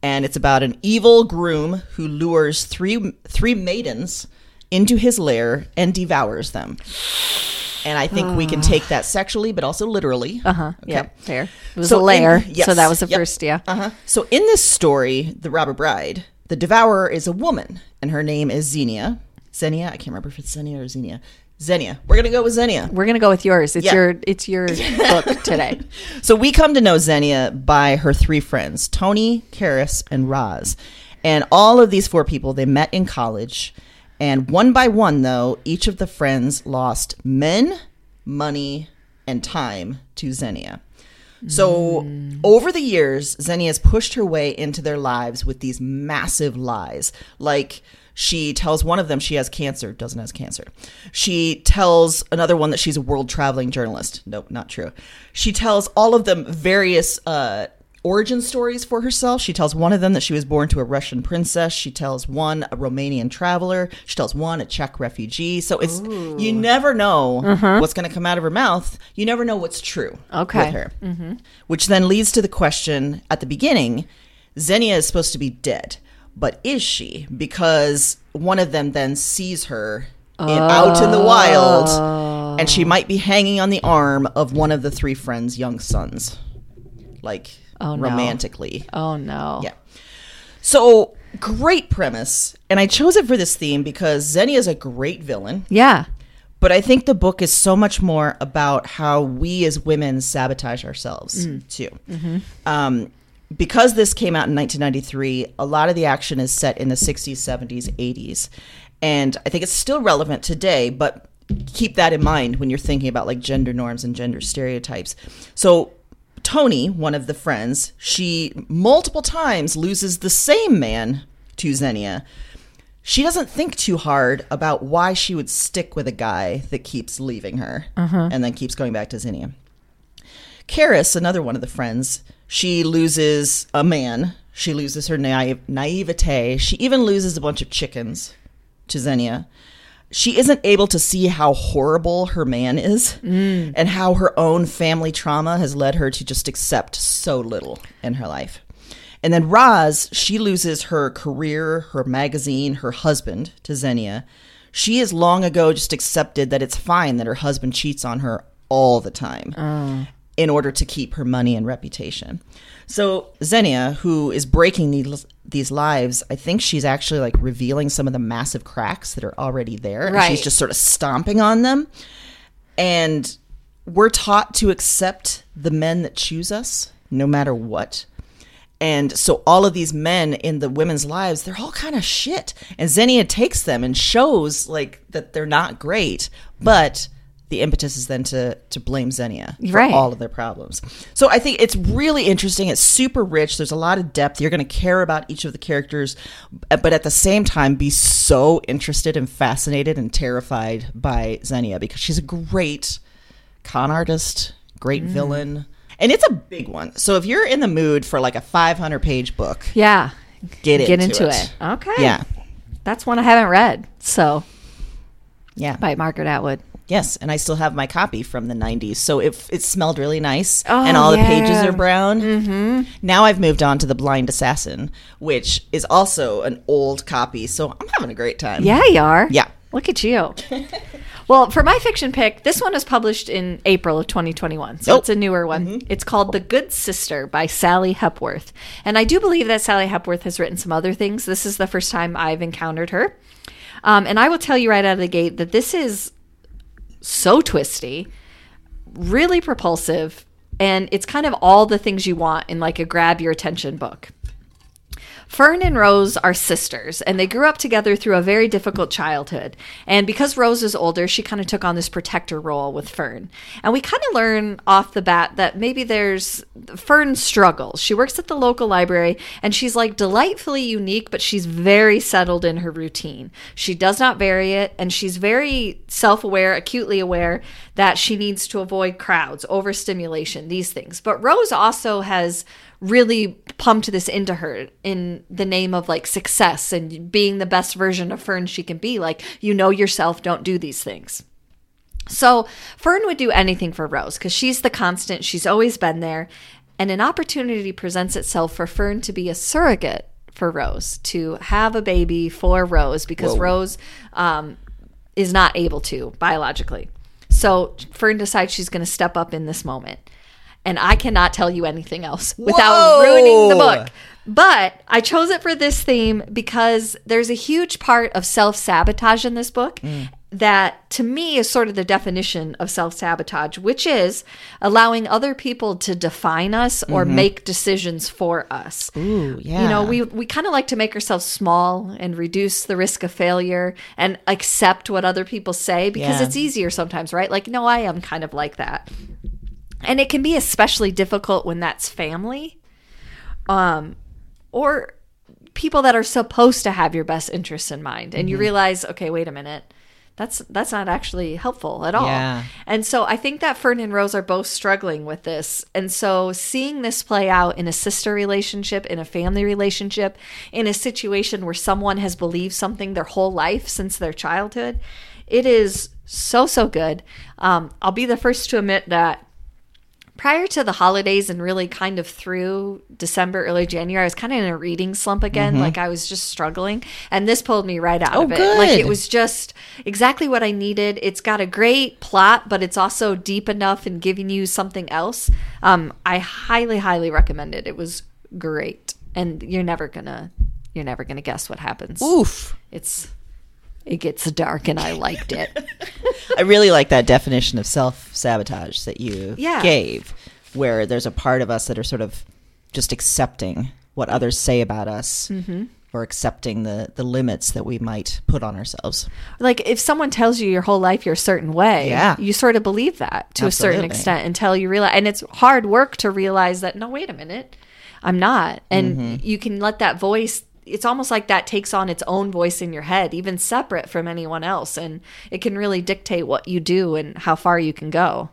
Speaker 1: And it's about an evil groom who lures three three maidens into his lair and devours them. And I think we can take that sexually, but also literally.
Speaker 2: Uh huh. Yeah. Fair. It was
Speaker 1: So
Speaker 2: a layer.
Speaker 1: in- yes,
Speaker 2: so that was the
Speaker 1: yep.
Speaker 2: first. Yeah.
Speaker 1: Uh huh. So in this story, the robber bride, the devourer is a woman, and her name is Zenia. Zenia, I can't remember if it's Zenia or Zenia. Zenia. We're gonna go with Zenia.
Speaker 2: We're gonna go with yours. It's
Speaker 1: Yeah.
Speaker 2: your. It's your book today.
Speaker 1: So we come to know Zenia by her three friends, Tony, Charis, and Roz. And all of these four people, they met in college. And one by one, though, each of the friends lost men, money, and time to Zenia. So mm. over the years, Zenia has pushed her way into their lives with these massive lies. Like she tells one of them she has cancer, doesn't has cancer. She tells another one that she's a world traveling journalist. Nope, not true. She tells all of them various uh, origin stories for herself. She tells one of them that she was born to a Russian princess. She tells one a Romanian traveler. She tells one a Czech refugee. So it's you never know what's going to come out of her mouth. You never know what's true
Speaker 2: Okay.
Speaker 1: with her. Which then leads to the question at the beginning Zenia is supposed to be dead, but is she? Because one of them then sees her in, out in the wild, and she might be hanging on the arm of one of the three friends' young sons. Like,
Speaker 2: Oh, no.
Speaker 1: romantically.
Speaker 2: Oh no.
Speaker 1: Yeah. So, great premise. And I chose it for this theme because Zenia is a great villain.
Speaker 2: Yeah.
Speaker 1: But I think the book is so much more about how we as women sabotage ourselves too. Um, because this came out in 1993, a lot of the action is set in the 60s, 70s, 80s, and I think it's still relevant today. But keep that in mind when you're thinking about like gender norms and gender stereotypes. So. Tony, one of the friends, she multiple times loses the same man to Zenia she doesn't think too hard about why she would stick with a guy that keeps leaving her uh-huh. and then keeps going back to Zenia. Charis, another one of the friends, she loses a man. She loses her naive, naivete. She even loses a bunch of chickens to Zenia. She isn't able to see how horrible her man is mm. and how her own family trauma has led her to just accept so little in her life. And then Roz, she loses her career, her magazine, her husband to Zenia. She has long ago just accepted that it's fine that her husband cheats on her all the time oh. In order to keep her money and reputation. So Zenia, who is breaking these these lives, I think she's actually like revealing some of the massive cracks that are already there, and she's just sort of stomping on them. And we're taught to accept the men that choose us, no matter what. And so all of these men in the women's lives, they're all kind of shit. And Zenia takes them and shows like that they're not great, but the impetus is then to to blame Zenia for
Speaker 2: Right.
Speaker 1: all of their problems. So I think it's really interesting. It's super rich. There's a lot of depth. You're going to care about each of the characters, but at the same time, be so interested and fascinated and terrified by Zenia because she's a great con artist, great mm. villain. And it's a big one. So if you're in the mood for like a 500 page book,
Speaker 2: Yeah.
Speaker 1: get,
Speaker 2: Get
Speaker 1: into,
Speaker 2: into
Speaker 1: it.
Speaker 2: it. Okay.
Speaker 1: Yeah.
Speaker 2: That's one I haven't read. So
Speaker 1: Yeah.
Speaker 2: by Margaret Atwood.
Speaker 1: Yes, and I still have my copy from the 90s. So it, it smelled really nice.
Speaker 2: Oh,
Speaker 1: and all the pages are brown. Mm-hmm. Now I've moved on to The Blind Assassin, which is also an old copy. So I'm having a great time.
Speaker 2: Yeah, you are.
Speaker 1: Yeah.
Speaker 2: Look at you. well, for my fiction pick, this one was published in April of 2021. So
Speaker 1: Oh.
Speaker 2: it's a newer one. It's called The Good Sister by Sally Hepworth. And I do believe that Sally Hepworth has written some other things. This is the first time I've encountered her. Um, and I will tell you right out of the gate that this is so twisty, really propulsive, and it's kind of all the things you want in like a grab your attention book. Fern and Rose are sisters, and they grew up together through a very difficult childhood. And because Rose is older, she kind of took on this protector role with Fern. And we kind of learn off the bat that maybe there's Fern struggles. She works at the local library, and she's like delightfully unique, but she's very settled in her routine. She does not vary it, and she's very self aware, acutely aware that she needs to avoid crowds, overstimulation, these things. But Rose also has really pumped this into her in the name of like success and being the best version of Fern she can be. Like, you know yourself, don't do these things. So Fern would do anything for Rose because she's the constant. She's always been there. And an opportunity presents itself for Fern to be a surrogate for Rose, to have a baby for Rose because Rose um, is not able to biologically. So Fern decides she's going to step up in this moment. And I cannot tell you anything else without
Speaker 1: Whoa!
Speaker 2: ruining the book. But I chose it for this theme because there's a huge part of self sabotage in this book mm. that to me is sort of the definition of self sabotage, which is allowing other people to define us or mm-hmm. make decisions for us.
Speaker 1: Ooh, yeah.
Speaker 2: You know, we we kind of like to make ourselves small and reduce the risk of failure and accept what other people say because
Speaker 1: Yeah.
Speaker 2: it's easier sometimes, right? Like, no, I am kind of like that. And it can be especially difficult when that's family. Um or people that are supposed to have your best interests in mind and you
Speaker 1: Mm-hmm.
Speaker 2: realize, okay, wait a minute. That's that's not actually helpful at all.
Speaker 1: Yeah.
Speaker 2: And so I think that Fern and Rose are both struggling with this. And so seeing this play out in a sister relationship, in a family relationship, in a situation where someone has believed something their whole life since their childhood, it is so, so good. Um, I'll be the first to admit that prior to the holidays and really kind of through December, early January, I was kind of in a reading slump again. Like I was just struggling. And this pulled me right out
Speaker 1: Oh,
Speaker 2: of it. Like it was just exactly what I needed. It's got a great plot, but it's also deep enough in giving you something else. Um, I highly, highly recommend it. It was great. And you're never gonna you're never gonna guess what happens.
Speaker 1: Oof.
Speaker 2: It's it gets dark and I liked it.
Speaker 1: I really like that definition of self sabotage that you
Speaker 2: Yeah.
Speaker 1: gave, where there's a part of us that are sort of just accepting what others say about us
Speaker 2: Mm-hmm.
Speaker 1: or accepting the, the limits that we might put on ourselves.
Speaker 2: like if someone tells you your whole life you're a certain way
Speaker 1: Yeah.
Speaker 2: you sort of believe that to a certain extent until you realize and it's hard work to realize that no wait a minute i'm not and
Speaker 1: Mm-hmm.
Speaker 2: you can let that voice it's almost like that takes on its own voice in your head even separate from anyone else and it can really dictate what you do and how far you can go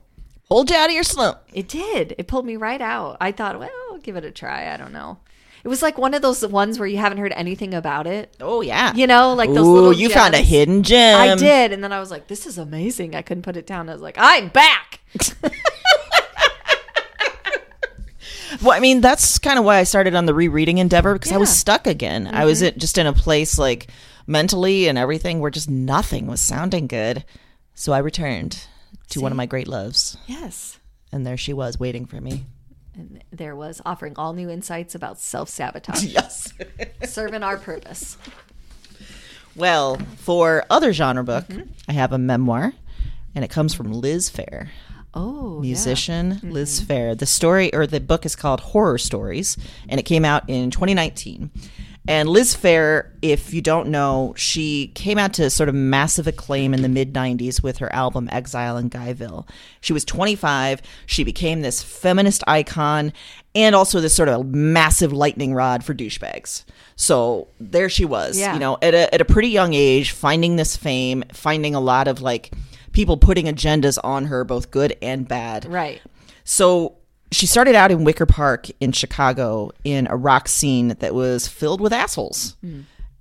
Speaker 1: Hold you out of your slump.
Speaker 2: it did it pulled me right out i thought well I'll give it a try i don't know it was like one of those ones where you haven't heard anything about it
Speaker 1: Oh, yeah.
Speaker 2: you know like those
Speaker 1: Ooh,
Speaker 2: little
Speaker 1: you found a hidden gem.
Speaker 2: I did, and then I was like, "This is amazing." I couldn't put it down. I was like, "I'm back."
Speaker 1: Well, I mean, that's kind of why I started on the rereading endeavor because I was
Speaker 2: Yeah. Mm-hmm.
Speaker 1: stuck again. I was at, just in a place like mentally and everything where just nothing was sounding good. So I returned to one of my great loves,
Speaker 2: yes,
Speaker 1: and there she was waiting for me.
Speaker 2: and there was offering all new insights about self sabotage,
Speaker 1: Yes.
Speaker 2: serving our purpose.
Speaker 1: well, for other genre book,
Speaker 2: Mm-hmm.
Speaker 1: I have a memoir, and it comes from Liz Phair.
Speaker 2: Oh,
Speaker 1: musician Liz mm-hmm. Phair. The story or the book is called Horror Stories, and it came out in 2019. And Liz Phair, if you don't know, she came out to sort of massive acclaim in the mid 90s with her album Exile in Guyville. She was 25. She became this feminist icon and also this sort of massive lightning rod for douchebags. So there she was,
Speaker 2: Yeah.
Speaker 1: you know, at a, at a pretty young age, finding this fame, finding a lot of like people putting agendas on her, both good and bad.
Speaker 2: Right.
Speaker 1: So she started out in Wicker Park in Chicago in a rock scene that was filled with assholes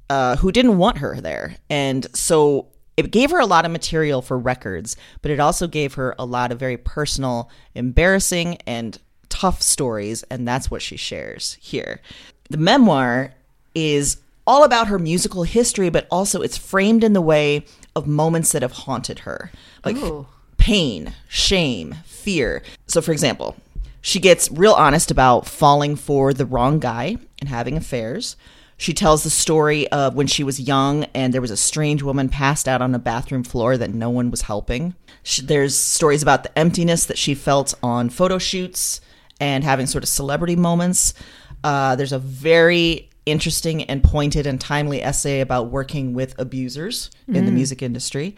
Speaker 1: uh, who didn't want her there. And so it gave her a lot of material for records, but it also gave her a lot of very personal, embarrassing, and tough stories. And that's what she shares here. The memoir is all about her musical history, but also it's framed in the way of moments that have haunted her. Like
Speaker 2: Ooh.
Speaker 1: pain, shame, fear. So, for example, she gets real honest about falling for the wrong guy and having affairs. She tells the story of when she was young and there was a strange woman passed out on a bathroom floor that no one was helping. She, there's stories about the emptiness that she felt on photo shoots and having sort of celebrity moments. Uh, there's a very interesting and pointed and timely essay about working with abusers in the mm-hmm. music industry.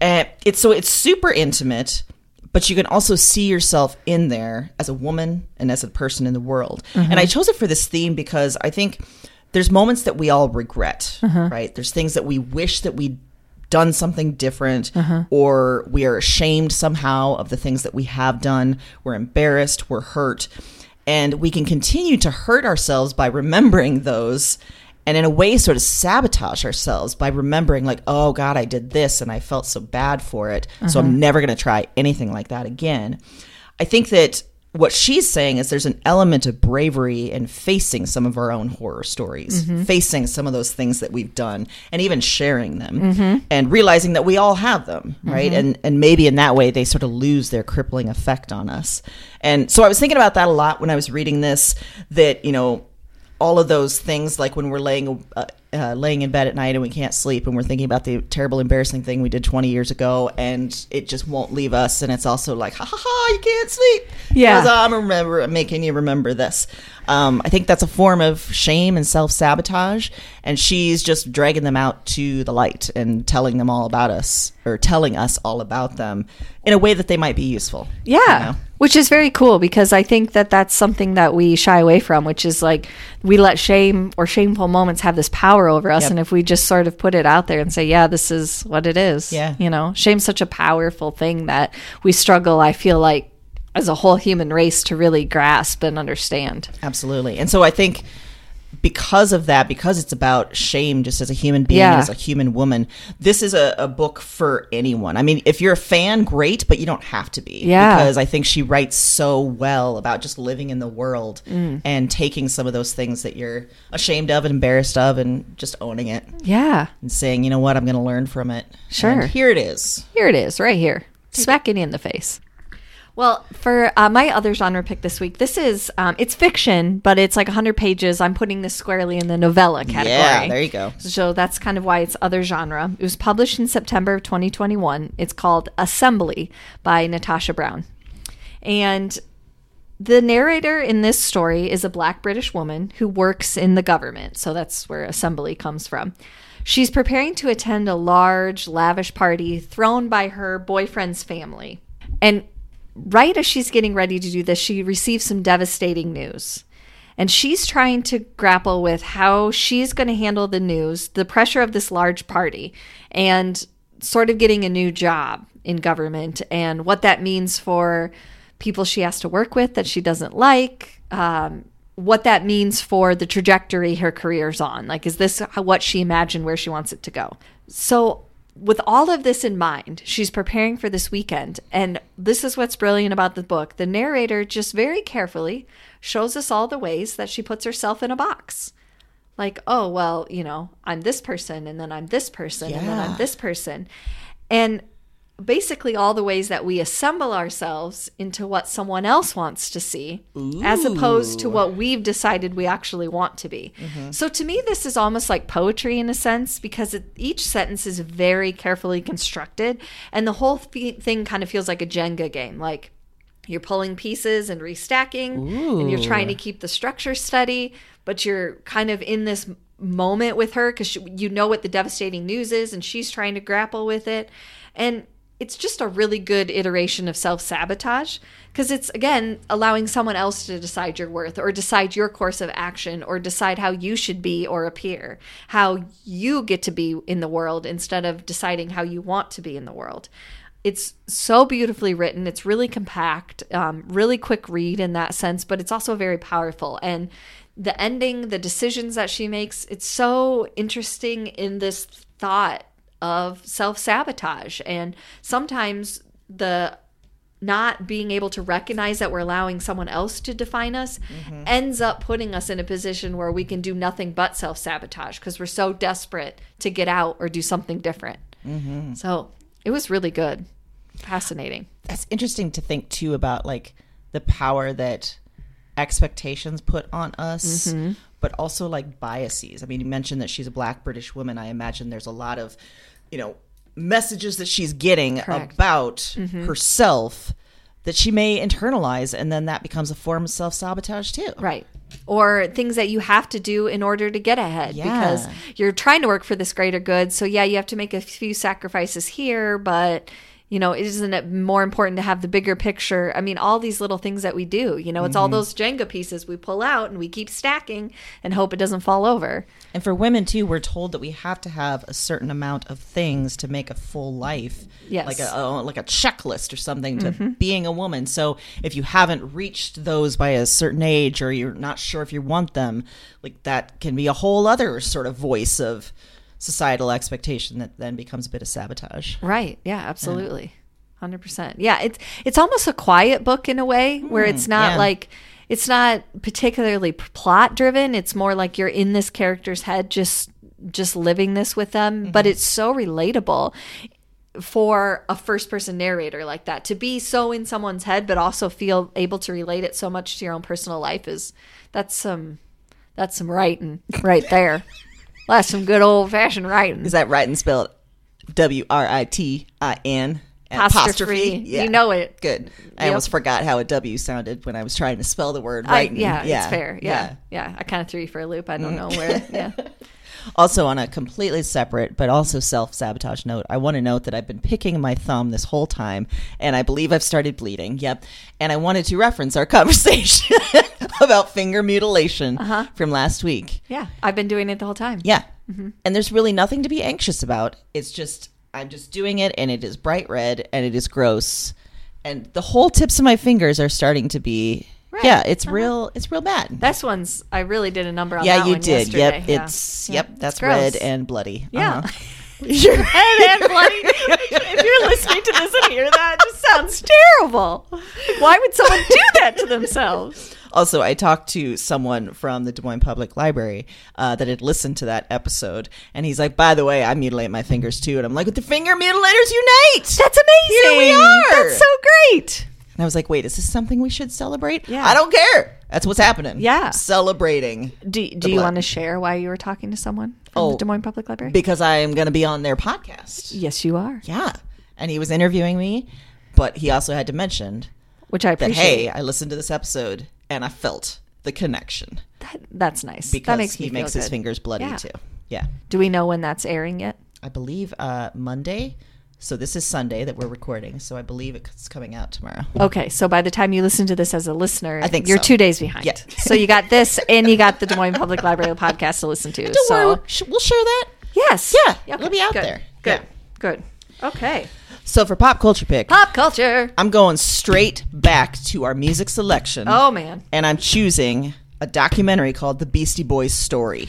Speaker 1: And it's so it's super intimate, but you can also see yourself in there as a woman and as a person in the world. And I mm-hmm. chose it for this theme because I think there's moments that we all regret, mm-hmm. right? There's things that we wish that we'd done something different or we are ashamed somehow of the things that we have done. We're embarrassed, we're hurt. And we can continue to hurt ourselves by remembering those and in a way sort of sabotage ourselves by remembering like oh god i did this and i felt so bad for it. So i'm uh-huh. never going to try anything like that again. I think that what she's saying is there's an element of bravery in facing some of our own horror stories mm-hmm. facing some of those things that we've done and even sharing them mm-hmm. and realizing that we all have them right? Mm-hmm. And and maybe in that way they sort of lose their crippling effect on us. And so i was thinking about that a lot when i was reading this that you know all of those things like when we're laying uh, uh, laying in bed at night and we can't sleep and we're thinking about the terrible embarrassing thing we did 20 years ago and it just won't leave us. And it's also like ha ha ha you can't sleep.
Speaker 2: Yeah.
Speaker 1: because i'm remember making you remember this um, i think that's a form of shame and self-sabotage and she's just dragging them out to the light and telling them all about us or telling us all about them in a way that they might be useful
Speaker 2: Yeah.
Speaker 1: you know?
Speaker 2: Which is very cool because I think that that's something that we shy away from, which is like we let shame or shameful moments have this power over us.
Speaker 1: Yep.
Speaker 2: And if we just sort of put it out there and say, yeah, this is what it is.
Speaker 1: Yeah.
Speaker 2: You know, shame's such a powerful thing that we struggle, I feel like, as a whole human race to really grasp and understand.
Speaker 1: Absolutely. And so I think because of that, because it's about shame just as a human being,
Speaker 2: Yeah.
Speaker 1: as a human woman, this is a, a book for anyone. I mean, if you're a fan, great, but you don't have to be.
Speaker 2: Yeah.
Speaker 1: Because I think she writes so well about just living in the world
Speaker 2: Mm.
Speaker 1: and taking some of those things that you're ashamed of and embarrassed of and just owning it
Speaker 2: Yeah.
Speaker 1: and saying, you know what, I'm going to learn from it.
Speaker 2: Sure.
Speaker 1: And here it is.
Speaker 2: Here it is, right here. Smacking in the face. Well, for uh, my other genre pick this week, this is um, it's fiction, but it's like 100 pages. I'm putting this squarely in the novella category.
Speaker 1: Yeah, there you go.
Speaker 2: So that's kind of why it's other genre. It was published in September of 2021. It's called Assembly by Natasha Brown. And the narrator in this story is a black British woman who works in the government. So that's where assembly comes from. She's preparing to attend a large, lavish party thrown by her boyfriend's family. And right as she's getting ready to do this, she receives some devastating news. And she's trying to grapple with how she's going to handle the news, the pressure of this large party, and sort of getting a new job in government and what that means for people she has to work with that she doesn't like, um, what that means for the trajectory her career's on. Like, is this what she imagined where she wants it to go? So, with all of this in mind, she's preparing for this weekend. And this is what's brilliant about the book. The narrator just very carefully shows us all the ways that she puts herself in a box. Like, oh, well, you know, I'm this person, and then I'm this person, and then I'm this person. And basically all the ways that we assemble ourselves into what someone else wants to see as opposed to what we've decided we actually want to be. Mm-hmm. So to me this is almost like poetry in a sense because it, each sentence is very carefully constructed and the whole th- thing kind of feels like a Jenga game like you're pulling pieces and restacking and you're trying to keep the structure steady but you're kind of in this moment with her because you know what the devastating news is and she's trying to grapple with it. And it's just a really good iteration of self sabotage because it's, again, allowing someone else to decide your worth or decide your course of action or decide how you should be or appear, how you get to be in the world instead of deciding how you want to be in the world. It's so beautifully written. It's really compact, um, really quick read in that sense, but it's also very powerful. And the ending, the decisions that she makes, it's so interesting in this thought of self sabotage. And sometimes the not being able to recognize that we're allowing someone else to define us ends up putting us in a position where we can do nothing but self sabotage because we're so desperate to get out or do something different. So it was really good, fascinating.
Speaker 1: That's interesting to think too about like the power that expectations put on us,
Speaker 2: Mm-hmm.
Speaker 1: but also like biases. I mean, you mentioned that she's a black British woman. I imagine there's a lot of, you know, messages that she's getting
Speaker 2: Correct. Mm-hmm.
Speaker 1: about herself that she may internalize, and then that becomes a form of self sabotage too.
Speaker 2: Right. Or things that you have to do in order to get ahead
Speaker 1: Yeah.
Speaker 2: because you're trying to work for this greater good. So, yeah, you have to make a few sacrifices here, but, you know, isn't it more important to have the bigger picture? I mean, all these little things that we do, you know, it's all those Jenga pieces we pull out and we keep stacking and hope it doesn't fall over.
Speaker 1: And for women too, we're told that we have to have a certain amount of things to make a full life.
Speaker 2: Yes.
Speaker 1: Like a uh, like a checklist or something to being a woman. So if you haven't reached those by a certain age or you're not sure if you want them, like that can be a whole other sort of voice of societal expectation that then becomes a bit of sabotage.
Speaker 2: Right. Yeah, absolutely. 100%. Yeah, it's it's almost a quiet book in a way where it's hmm, not
Speaker 1: yeah.
Speaker 2: like it's not particularly plot driven. It's more like you're in this character's head just just living this with them, mm-hmm. but it's so relatable for a first person narrator like that to be so in someone's head but also feel able to relate it so much to your own personal life is that's some that's some writing right there. That's some good old fashioned writing.
Speaker 1: Is that writing spelled W R I T I N
Speaker 2: Apostrophe. You know it.
Speaker 1: Good. I almost forgot how a W sounded when I was trying to spell the word
Speaker 2: I,
Speaker 1: right.
Speaker 2: yeah, it's fair. Yeah, yeah. I kind of threw you for a loop. I don't mm. know where. Yeah.
Speaker 1: Also, on a completely separate but also self sabotage note, I want to note that I've been picking my thumb this whole time, and I believe I've started bleeding. Yep. And I wanted to reference our conversation about finger mutilation uh-huh. from last week.
Speaker 2: Yeah. I've been doing it the whole time.
Speaker 1: Yeah. Mm-hmm. And there's really nothing to be anxious about. It's just, I'm just doing it, and it is bright red, and it is gross. And the whole tips of my fingers are starting to be.
Speaker 2: Right.
Speaker 1: Yeah, it's real. It's real bad.
Speaker 2: This one's, I really did a number on
Speaker 1: yeah, you
Speaker 2: one
Speaker 1: did.
Speaker 2: yesterday.
Speaker 1: Yep,
Speaker 2: Yeah.
Speaker 1: it's yep.
Speaker 2: It's
Speaker 1: That's
Speaker 2: gross.
Speaker 1: red and bloody.
Speaker 2: Yeah.
Speaker 1: Uh-huh.
Speaker 2: and, and bloody. if you're listening to this and hear that, it just sounds terrible. Why would someone do that to themselves?
Speaker 1: Also, I talked to someone from the Des Moines Public Library uh, that had listened to that episode, and he's like, "By the way, I mutilate my fingers too." And I'm like, "With the finger mutilators unite!"
Speaker 2: That's amazing.
Speaker 1: Here we are.
Speaker 2: That's so great.
Speaker 1: And I was like, "Wait, is this something we should celebrate?"
Speaker 2: Yeah.
Speaker 1: I don't care. That's what's happening.
Speaker 2: Yeah.
Speaker 1: celebrating
Speaker 2: Do, do you want to share why you were talking to someone from
Speaker 1: Oh.
Speaker 2: the Des Moines Public Library?
Speaker 1: because I am going to be on their podcast.
Speaker 2: yes, you are.
Speaker 1: Yeah, and he was interviewing me, but he also had to mention
Speaker 2: Which I
Speaker 1: that
Speaker 2: appreciate.
Speaker 1: hey, I listened to this episode and I felt the connection
Speaker 2: That, that's nice.
Speaker 1: because
Speaker 2: that makes
Speaker 1: he makes his
Speaker 2: good.
Speaker 1: fingers bloody
Speaker 2: Yeah.
Speaker 1: too. Yeah.
Speaker 2: Do we know when that's airing yet?
Speaker 1: I believe uh, Monday. So this is Sunday that we're recording. So I believe it's coming out tomorrow.
Speaker 2: Okay, so by the time you listen to this as a listener,
Speaker 1: I think
Speaker 2: you're
Speaker 1: so.
Speaker 2: two days behind.
Speaker 1: Yeah.
Speaker 2: so you got this, and you got the Des Moines Public Library podcast to listen to.
Speaker 1: Don't
Speaker 2: so
Speaker 1: worry, we'll share that.
Speaker 2: yes,
Speaker 1: Yeah,
Speaker 2: Okay,
Speaker 1: it'll be out
Speaker 2: good,
Speaker 1: there.
Speaker 2: Good,
Speaker 1: Yeah.
Speaker 2: good. Okay,
Speaker 1: So for pop culture pick,
Speaker 2: pop culture.
Speaker 1: I'm going straight back to our music selection.
Speaker 2: Oh man,
Speaker 1: and I'm choosing a documentary called The Beastie Boys Story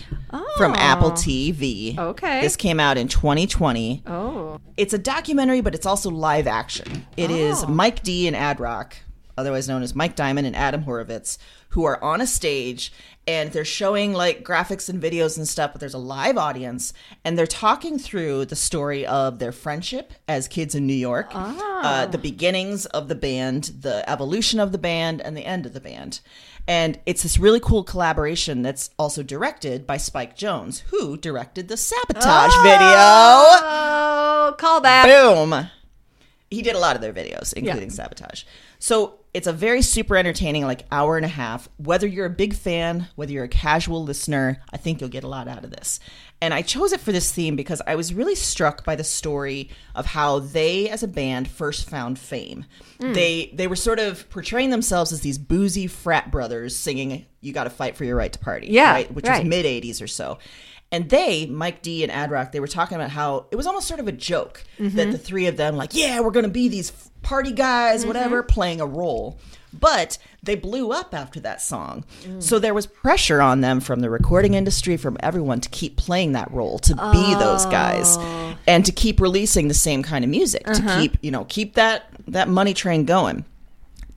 Speaker 1: from ah. Apple TV.
Speaker 2: Okay.
Speaker 1: This came out in 2020.
Speaker 2: oh
Speaker 1: It's a documentary, but it's also live action. It is
Speaker 2: Oh.
Speaker 1: Mike D and Ad Rock, otherwise known as Mike Diamond and Adam Horovitz, who are on a stage and they're showing like graphics and videos and stuff, but there's a live audience and they're talking through the story of their friendship as kids in New York, uh, ah. the beginnings of the band, the evolution of the band, and the end of the band. And it's this really cool collaboration that's also directed by Spike Jonze, who directed the Sabotage oh, video.
Speaker 2: oh callback.
Speaker 1: Boom. He did a lot of their videos, including Sabotage. So it's a very super entertaining, like hour and a half. Whether you're a big fan, whether you're a casual listener, I think you'll get a lot out of this. And I chose it for this theme because I was really struck by the story of how they, as a band, first found fame. They they were sort of portraying themselves as these boozy frat brothers singing "You Got to Fight for Your Right to Party,"
Speaker 2: Yeah,
Speaker 1: right? which
Speaker 2: right.
Speaker 1: was mid '80s or so. And they, Mike D and Ad Rock, they were talking about how it was almost sort of a joke
Speaker 2: Mm-hmm.
Speaker 1: that the three of them, like, yeah, we're going to be these party guys, whatever,
Speaker 2: Mm-hmm.
Speaker 1: playing a role. But they blew up after that song.
Speaker 2: Mm.
Speaker 1: So there was pressure on them from the recording industry, from everyone to keep playing that role, to be those guys,
Speaker 2: Oh.
Speaker 1: and to keep releasing the same kind of music,
Speaker 2: Uh-huh.
Speaker 1: to keep, you know, keep that that money train going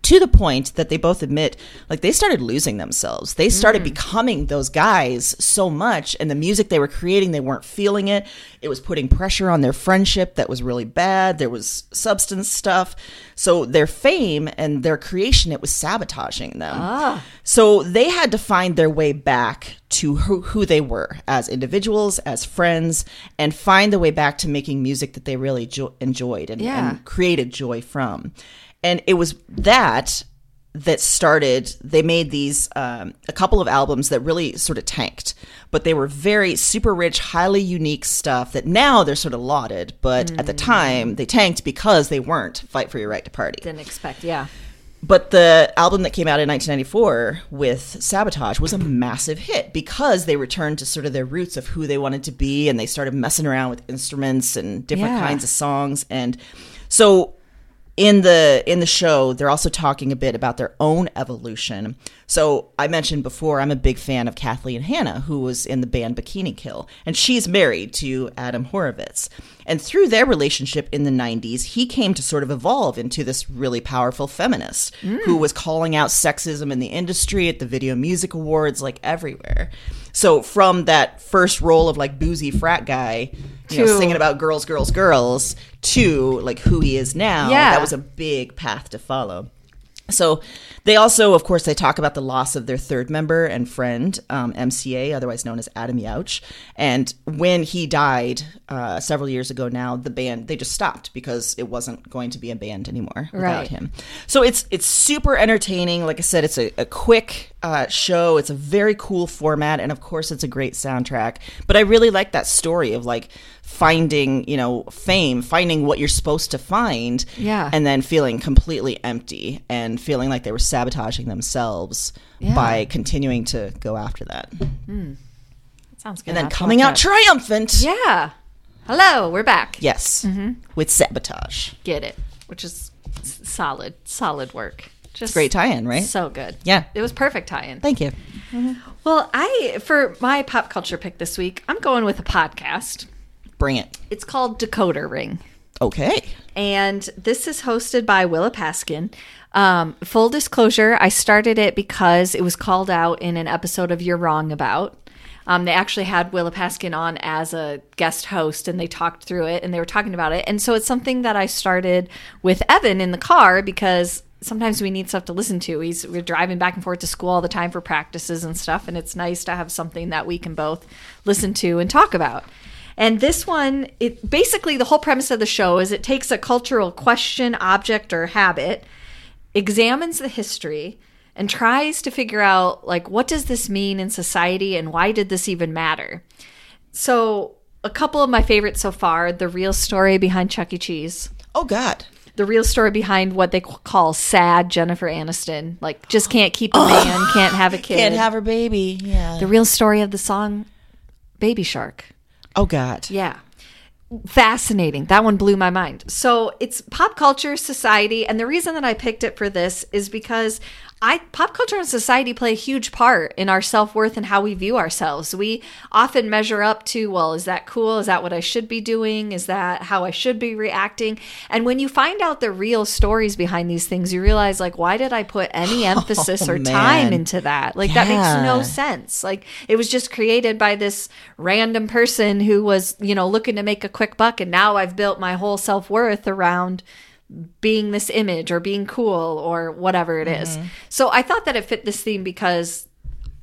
Speaker 1: to the point that they both admit like they started losing themselves they started
Speaker 2: Mm.
Speaker 1: becoming those guys so much and the music they were creating they weren't feeling it it was putting pressure on their friendship that was really bad there was substance stuff so their fame and their creation it was sabotaging them
Speaker 2: Ah.
Speaker 1: so they had to find their way back to who, who they were as individuals as friends and find the way back to making music that they really jo- enjoyed and,
Speaker 2: Yeah.
Speaker 1: and created joy from. And it was that that started, they made these, um, a couple of albums that really sort of tanked, but they were very super rich, highly unique stuff that now they're sort of lauded, but at the time they tanked because they weren't Fight for Your Right to Party.
Speaker 2: Didn't expect, yeah.
Speaker 1: But the album that came out in 1994 with Sabotage was a massive hit because they returned to sort of their roots of who they wanted to be and they started messing around with instruments and different
Speaker 2: Yeah.
Speaker 1: kinds of songs and so in the in the show they're also talking a bit about their own evolution. So i mentioned before i'm a big fan of kathleen hanna who was in the band bikini kill and she's married to adam horovitz and through their relationship in the 90s he came to sort of evolve into this really powerful feminist who mm. was calling out sexism in the industry at the video music awards like everywhere so from that first role of like boozy frat guy you know, singing about girls, girls, girls to like who he is now.
Speaker 2: Yeah.
Speaker 1: That was a big path to follow. So they also, of course, they talk about the loss of their third member and friend, um, MCA, otherwise known as Adam Yauch. And when he died uh, several years ago now, the band, they just stopped because it wasn't going to be a band anymore without
Speaker 2: Right.
Speaker 1: him. So it's it's super entertaining. Like I said, it's a, a quick uh, show. It's a very cool format, and of course, it's a great soundtrack. But I really like that story of like finding, you know, fame, finding what you're supposed to find,
Speaker 2: Yeah.
Speaker 1: and then feeling completely empty and feeling like they were sabotaging themselves
Speaker 2: Yeah.
Speaker 1: by continuing to go after that, hmm.
Speaker 2: Sounds good.
Speaker 1: and then
Speaker 2: I'll have to
Speaker 1: coming out
Speaker 2: that.
Speaker 1: triumphant.
Speaker 2: Yeah. Hello, we're back.
Speaker 1: Yes, mm-hmm. with sabotage.
Speaker 2: Get it. Which is solid, solid work. Just
Speaker 1: Great tie-in, right?
Speaker 2: So good.
Speaker 1: Yeah.
Speaker 2: It was perfect tie-in.
Speaker 1: Thank you. Mm-hmm.
Speaker 2: Well, I for my pop culture pick this week, I'm going with a podcast.
Speaker 1: Bring it.
Speaker 2: It's called Decoder Ring.
Speaker 1: Okay.
Speaker 2: and this is hosted by Willa Paskin. Um, full disclosure, I started it because it was called out in an episode of You're Wrong About. Um, they actually had Willa Paskin on as a guest host and they talked through it and they were talking about it. And so it's something that I started with Evan in the car because sometimes we need stuff to listen to. He's we're driving back and forth to school all the time for practices and stuff, and it's nice to have something that we can both listen to and talk about. And this one, it basically the whole premise of the show is it takes a cultural question, object, or habit, examines the history, and tries to figure out like what does this mean in society and why did this even matter. So, a couple of my favorites so far: the real story behind Chuck E. Cheese,
Speaker 1: Oh God.
Speaker 2: the real story behind what they call sad Jennifer Aniston, like just can't keep a man, can't have a kid.
Speaker 1: Can't have her baby. Yeah.
Speaker 2: the real story of the song Baby Shark.
Speaker 1: Oh God.
Speaker 2: Yeah. Fascinating. That one blew my mind. So it's pop culture, society, and the reason that I picked it for this is because I pop culture and society play a huge part in our self worth and how we view ourselves. We often measure up to, well, is that cool? Is that what I should be doing? Is that how I should be reacting? And when you find out the real stories behind these things, you realize, like, why did I put any oh, emphasis or time into that? Like, that makes no sense. Like, it was just created by this random person who was, you know, looking to make a quick buck. And now I've built my whole self worth around being this image or being cool or whatever it is. Mm-hmm. So I thought that it fit this theme because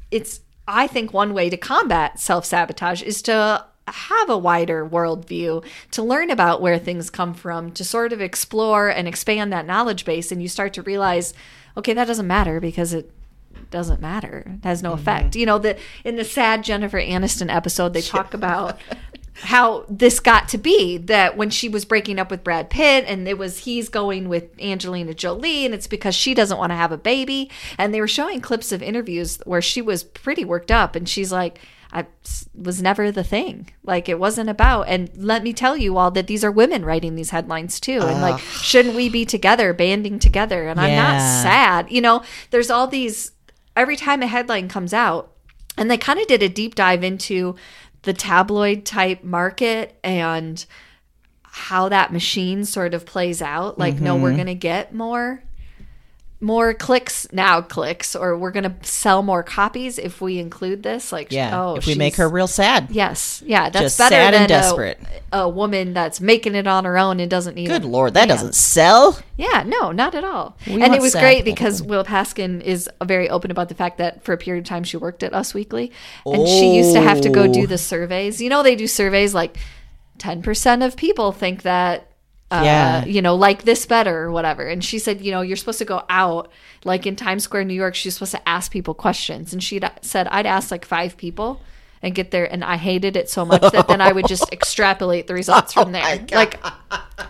Speaker 2: it's I think one way to combat self sabotage is to have a wider worldview, to learn about where things come from, to sort of explore and expand that knowledge base. And you start to realize, Okay, that doesn't matter because it doesn't matter. It has no mm-hmm. effect. You know, the in the sad Jennifer Aniston episode, they talk about how this got to be that when she was breaking up with Brad Pitt and it was he's going with Angelina Jolie and it's because she doesn't want to have a baby and they were showing clips of interviews where she was pretty worked up and she's like I was never the thing. Like it wasn't about and let me tell you all that these are women writing these headlines too and like shouldn't we be together banding together and I'm not sad. You know, there's all these every time a headline comes out and they kind of did a deep dive into the tabloid type market and how that machine sort of plays out like no
Speaker 1: Mm-hmm.
Speaker 2: we're going to get more more clicks now clicks or we're going to sell more copies if we include this like
Speaker 1: Yeah.
Speaker 2: oh
Speaker 1: if we make her real sad.
Speaker 2: yes yeah that's
Speaker 1: Just
Speaker 2: better
Speaker 1: sad
Speaker 2: than
Speaker 1: and desperate.
Speaker 2: A, a woman that's making it on her own and doesn't need
Speaker 1: Good lord, that
Speaker 2: man.
Speaker 1: doesn't sell.
Speaker 2: Yeah, no, not at all.
Speaker 1: We
Speaker 2: and it was great
Speaker 1: people.
Speaker 2: because Will Paskin is very open about the fact that for a period of time she worked at Us Weekly, and she used to have to go do
Speaker 1: Oh.
Speaker 2: the surveys. You know, they do surveys like ten percent of people think that. Uh,
Speaker 1: Yeah.
Speaker 2: you know, like this better or whatever. And she said, you know, you're supposed to go out, like in Times Square, New York, she's supposed to ask people questions. And she said, I'd ask like five people and get there. And I hated it so much that then I would just extrapolate the results
Speaker 1: Oh
Speaker 2: from there. Like,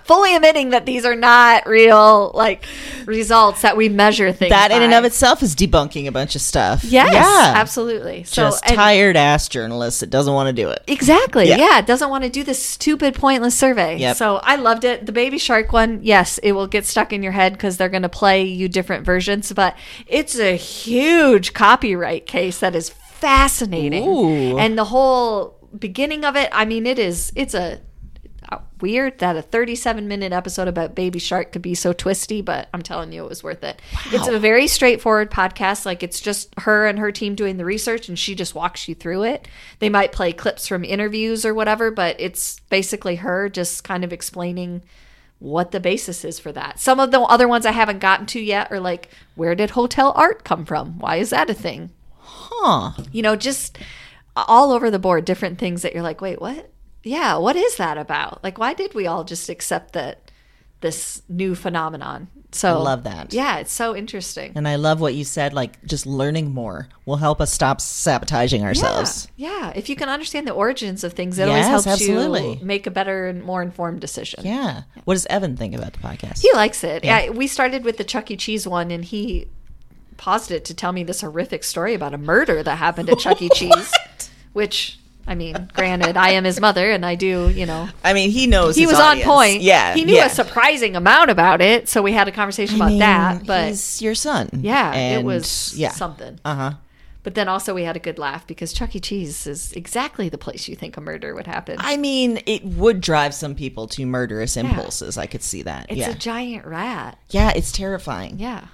Speaker 2: fully admitting that these are not real like results that we measure things
Speaker 1: That in and of itself is debunking a bunch of stuff.
Speaker 2: yes
Speaker 1: yeah.
Speaker 2: absolutely so
Speaker 1: Just
Speaker 2: and-
Speaker 1: tired ass journalist that doesn't want to do it.
Speaker 2: exactly
Speaker 1: Yeah.
Speaker 2: yeah. doesn't want to do this stupid pointless survey
Speaker 1: Yep.
Speaker 2: so i loved it the baby shark one yes it will get stuck in your head because they're going to play you different versions but it's a huge copyright case that is fascinating.
Speaker 1: Ooh.
Speaker 2: and the whole beginning of it i mean it is it's a weird that a 37 minute episode about baby shark could be so twisty but i'm telling you it was worth it. It's a very straightforward podcast. Like it's just her and her team doing the research and she just walks you through it. They might play clips from interviews or whatever but it's basically her just kind of explaining what the basis is for that. Some of the other ones i haven't gotten to yet are like where did hotel art come from? Why is that a thing
Speaker 1: Huh.
Speaker 2: you know, just all over the board, different things that you're like, wait, what? Yeah, what is that about? Like, why did we all just accept that this new phenomenon? So
Speaker 1: I love that.
Speaker 2: Yeah, it's so interesting.
Speaker 1: And I love what you said, like just learning more will help us stop sabotaging ourselves.
Speaker 2: Yeah, yeah. If you can understand the origins of things, it always helps
Speaker 1: absolutely.
Speaker 2: you make a better and more informed decision.
Speaker 1: Yeah. What does Evan think about the podcast?
Speaker 2: He likes it. Yeah. we started with the Chuck E. Cheese one, and he paused it to tell me this horrific story about a murder that happened at Chuck E. Cheese. Which, I mean, granted, I am his mother, and I do, you know,
Speaker 1: I mean, he knows
Speaker 2: he was
Speaker 1: audience.
Speaker 2: on point.
Speaker 1: Yeah.
Speaker 2: he knew
Speaker 1: yeah.
Speaker 2: a surprising amount about it, so we had a conversation
Speaker 1: I
Speaker 2: about
Speaker 1: mean,
Speaker 2: that. But
Speaker 1: he's your son.
Speaker 2: yeah, it was
Speaker 1: yeah.
Speaker 2: something.
Speaker 1: Uh huh.
Speaker 2: But then also we had a good laugh because Chuck E. Cheese is exactly the place you think a murder would happen.
Speaker 1: I mean, it would drive some people to murderous impulses. I could see that.
Speaker 2: it's
Speaker 1: yeah.
Speaker 2: a giant rat.
Speaker 1: yeah, it's terrifying.
Speaker 2: Yeah.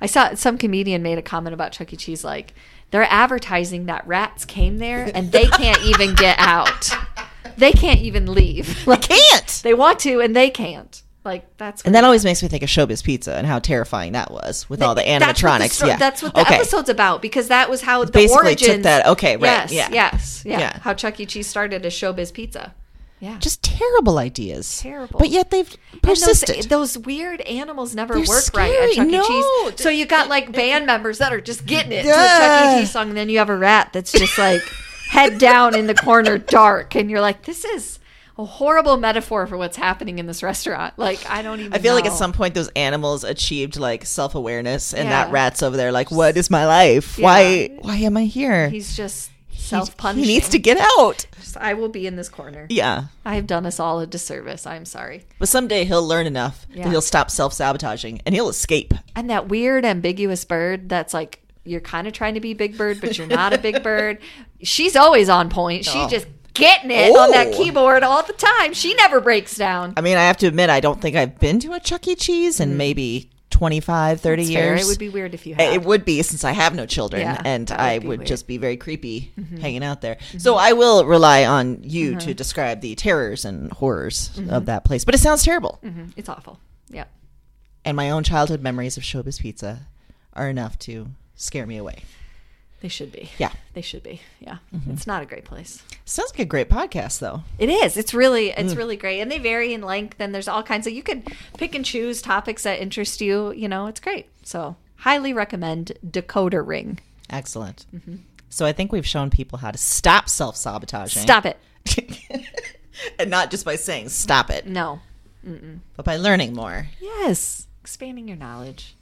Speaker 2: I saw some comedian made a comment about Chuck E. Cheese like they're advertising that rats came there and they can't even get out. They can't even leave. Like
Speaker 1: Can't.
Speaker 2: they want to and they can't. Like that's
Speaker 1: And that always makes me think of Showbiz Pizza and how terrifying that was with all the
Speaker 2: That's the
Speaker 1: animatronics. yeah,
Speaker 2: that's what the
Speaker 1: okay.
Speaker 2: episode's about because that was how the
Speaker 1: basically took
Speaker 2: origins.
Speaker 1: that- okay, right,
Speaker 2: Yes,
Speaker 1: yeah.
Speaker 2: yes, yeah.
Speaker 1: Yeah.
Speaker 2: How Chuck E. Cheese started as Showbiz Pizza. Yeah.
Speaker 1: Just terrible ideas.
Speaker 2: Terrible.
Speaker 1: But yet they've
Speaker 2: And
Speaker 1: persisted.
Speaker 2: Those, those weird animals never
Speaker 1: They're
Speaker 2: work right at
Speaker 1: scary.
Speaker 2: Chuck E.
Speaker 1: No.
Speaker 2: Cheese. So you got like band members that are just getting it to a Chuck E. Cheese song, and then you have a rat that's just like head down in the corner, dark, and you're like, this is a horrible metaphor for what's happening in this restaurant. Like I don't even.
Speaker 1: I feel like at some point those animals achieved like self awareness, and
Speaker 2: Yeah.
Speaker 1: that rat's over there like, "What is my life?
Speaker 2: Yeah.
Speaker 1: Why? Why am I here?
Speaker 2: he's just self punishing.
Speaker 1: He needs to get out."
Speaker 2: I will be in this corner.
Speaker 1: Yeah,
Speaker 2: I have done us all a disservice. I'm sorry.
Speaker 1: but someday he'll learn enough
Speaker 2: Yeah.
Speaker 1: that he'll stop self sabotaging and he'll escape.
Speaker 2: And that weird ambiguous bird that's like you're kind of trying to be Big Bird, but you're not a Big Bird. She's always on point. She's
Speaker 1: Oh.
Speaker 2: just getting it on that
Speaker 1: Oh.
Speaker 2: keyboard all the time. She never breaks down.
Speaker 1: I mean, I have to admit, I don't think I've been to a Chuck E. Cheese in mm. maybe 25, 30
Speaker 2: It's fair.
Speaker 1: years.
Speaker 2: It would be weird if you had.
Speaker 1: It would be since I have no children,
Speaker 2: Yeah,
Speaker 1: and
Speaker 2: would
Speaker 1: I would
Speaker 2: weird.
Speaker 1: just be very creepy mm-hmm. hanging out there. Mm-hmm. So I will rely on you mm-hmm. to describe the terrors and horrors of that place. But it sounds terrible.
Speaker 2: Mhm. It's awful. Yeah.
Speaker 1: And my own childhood memories of Showbiz Pizza are enough to scare me away.
Speaker 2: They should be.
Speaker 1: Yeah.
Speaker 2: They should be. Yeah.
Speaker 1: Mm-hmm.
Speaker 2: It's not a great place.
Speaker 1: Sounds like a great podcast, though.
Speaker 2: It is. It's really it's
Speaker 1: Mm.
Speaker 2: really great. And they vary in length and there's all kinds of you can pick and choose topics that interest you, you know, it's great. So Highly recommend Decoder Ring.
Speaker 1: Excellent. So I think we've shown people how to stop self sabotaging.
Speaker 2: Stop it.
Speaker 1: and not just by saying stop it,
Speaker 2: No.
Speaker 1: but by learning more
Speaker 2: Yes. Expanding your knowledge.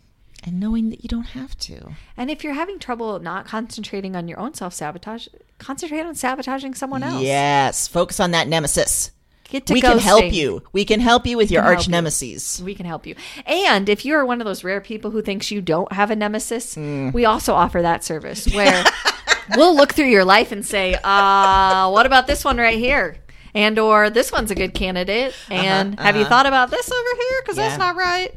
Speaker 1: And knowing that you don't have to.
Speaker 2: And if you're having trouble not concentrating on your own self sabotage, concentrate on sabotaging someone else.
Speaker 1: Yes. Focus on that nemesis.
Speaker 2: Get to
Speaker 1: we can help you. We can help you with your arch
Speaker 2: you.
Speaker 1: nemesis.
Speaker 2: We can help you. And if you're one of those rare people who thinks you don't have a nemesis,
Speaker 1: Mm.
Speaker 2: we also offer that service where we'll look through your life and say, uh, what about this one right here? And or this one's a good candidate. And have you thought about this over here? Because
Speaker 1: Uh-huh, Yeah.
Speaker 2: that's not right.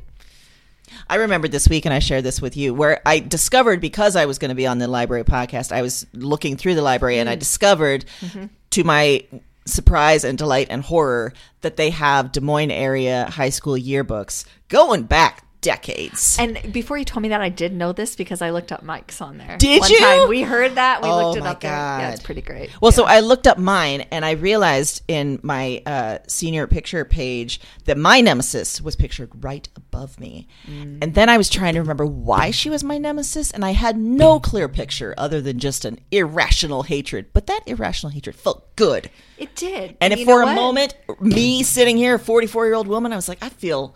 Speaker 1: I remembered this week, and I shared this with you, where I discovered because I was going to be on the library podcast, I was looking through the library and I mm-hmm. discovered, mm-hmm. to my surprise and delight and horror, that they have Des Moines area high school yearbooks going back decades.
Speaker 2: And before you told me that, I did know this because I looked up Mike's on there.
Speaker 1: Did
Speaker 2: One
Speaker 1: you?
Speaker 2: Time. We heard that. We
Speaker 1: Oh
Speaker 2: looked it
Speaker 1: my
Speaker 2: up there. Yeah, it's
Speaker 1: God.
Speaker 2: pretty great.
Speaker 1: Well, so I looked up mine and I realized in my uh, senior picture page that my nemesis was pictured right above me.
Speaker 2: Mm.
Speaker 1: And then I was trying to remember why she was my nemesis, and I had no clear picture other than just an irrational hatred. But that irrational hatred felt good.
Speaker 2: It did.
Speaker 1: And if for a
Speaker 2: what?
Speaker 1: moment, me sitting here, a 44 year old woman, I was like, I feel,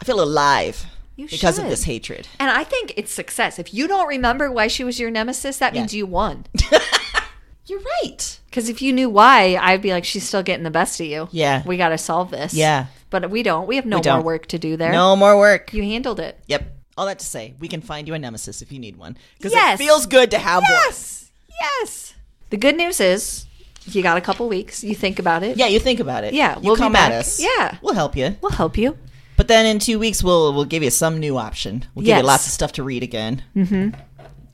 Speaker 1: I feel alive
Speaker 2: You
Speaker 1: because of this hatred.
Speaker 2: And I think it's success. If you don't remember why she was your nemesis, that means you won.
Speaker 1: You're right.
Speaker 2: Because if you knew why, I'd be like, she's still getting the best of you.
Speaker 1: Yeah.
Speaker 2: We got to solve this.
Speaker 1: Yeah.
Speaker 2: But we don't. We have no
Speaker 1: We
Speaker 2: more work to do there.
Speaker 1: No more work.
Speaker 2: You handled it.
Speaker 1: Yep. All that to say, we can find you a nemesis if you need one. Because
Speaker 2: Yes.
Speaker 1: it feels good to have one.
Speaker 2: Yes. Yes. The good news is, you got a couple weeks. You think about it.
Speaker 1: Yeah, you think about it.
Speaker 2: Yeah,
Speaker 1: you
Speaker 2: we'll
Speaker 1: come at us.
Speaker 2: Yeah.
Speaker 1: we'll help you.
Speaker 2: We'll help you.
Speaker 1: But then in two weeks, we'll we'll give you some new option. We'll give you lots of stuff to read again. Mm-hmm.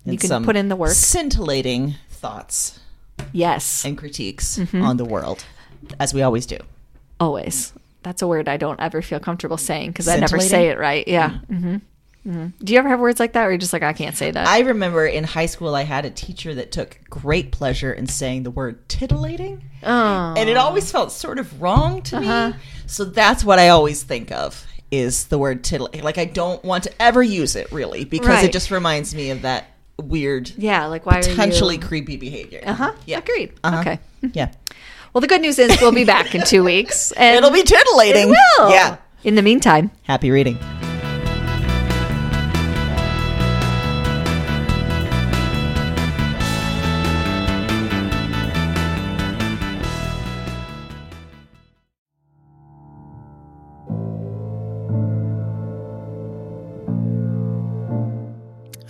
Speaker 2: You can put in the work.
Speaker 1: Scintillating thoughts
Speaker 2: Yes.
Speaker 1: and critiques
Speaker 2: Mm-hmm.
Speaker 1: on the world, as we always do.
Speaker 2: Always. That's a word I don't ever feel comfortable saying because I never say it right. Yeah. Mm-hmm. hmm Do you ever have words like that, or you're just like, I can't say that?
Speaker 1: I remember in high school, I had a teacher that took great pleasure in saying the word titillating.
Speaker 2: oh.
Speaker 1: and it always felt sort of wrong to me. So that's what I always think of is the word tittle. Like I don't want to ever use it really because
Speaker 2: Right.
Speaker 1: it just reminds me of that weird,
Speaker 2: Yeah. Like, why
Speaker 1: potentially
Speaker 2: are you?
Speaker 1: creepy behavior.
Speaker 2: Uh huh.
Speaker 1: Yeah.
Speaker 2: Agreed.
Speaker 1: Uh-huh.
Speaker 2: Okay.
Speaker 1: Yeah.
Speaker 2: Well, the good news is we'll be back in two weeks. And
Speaker 1: It'll be titillating.
Speaker 2: It will.
Speaker 1: Yeah.
Speaker 2: In the meantime,
Speaker 1: Happy reading.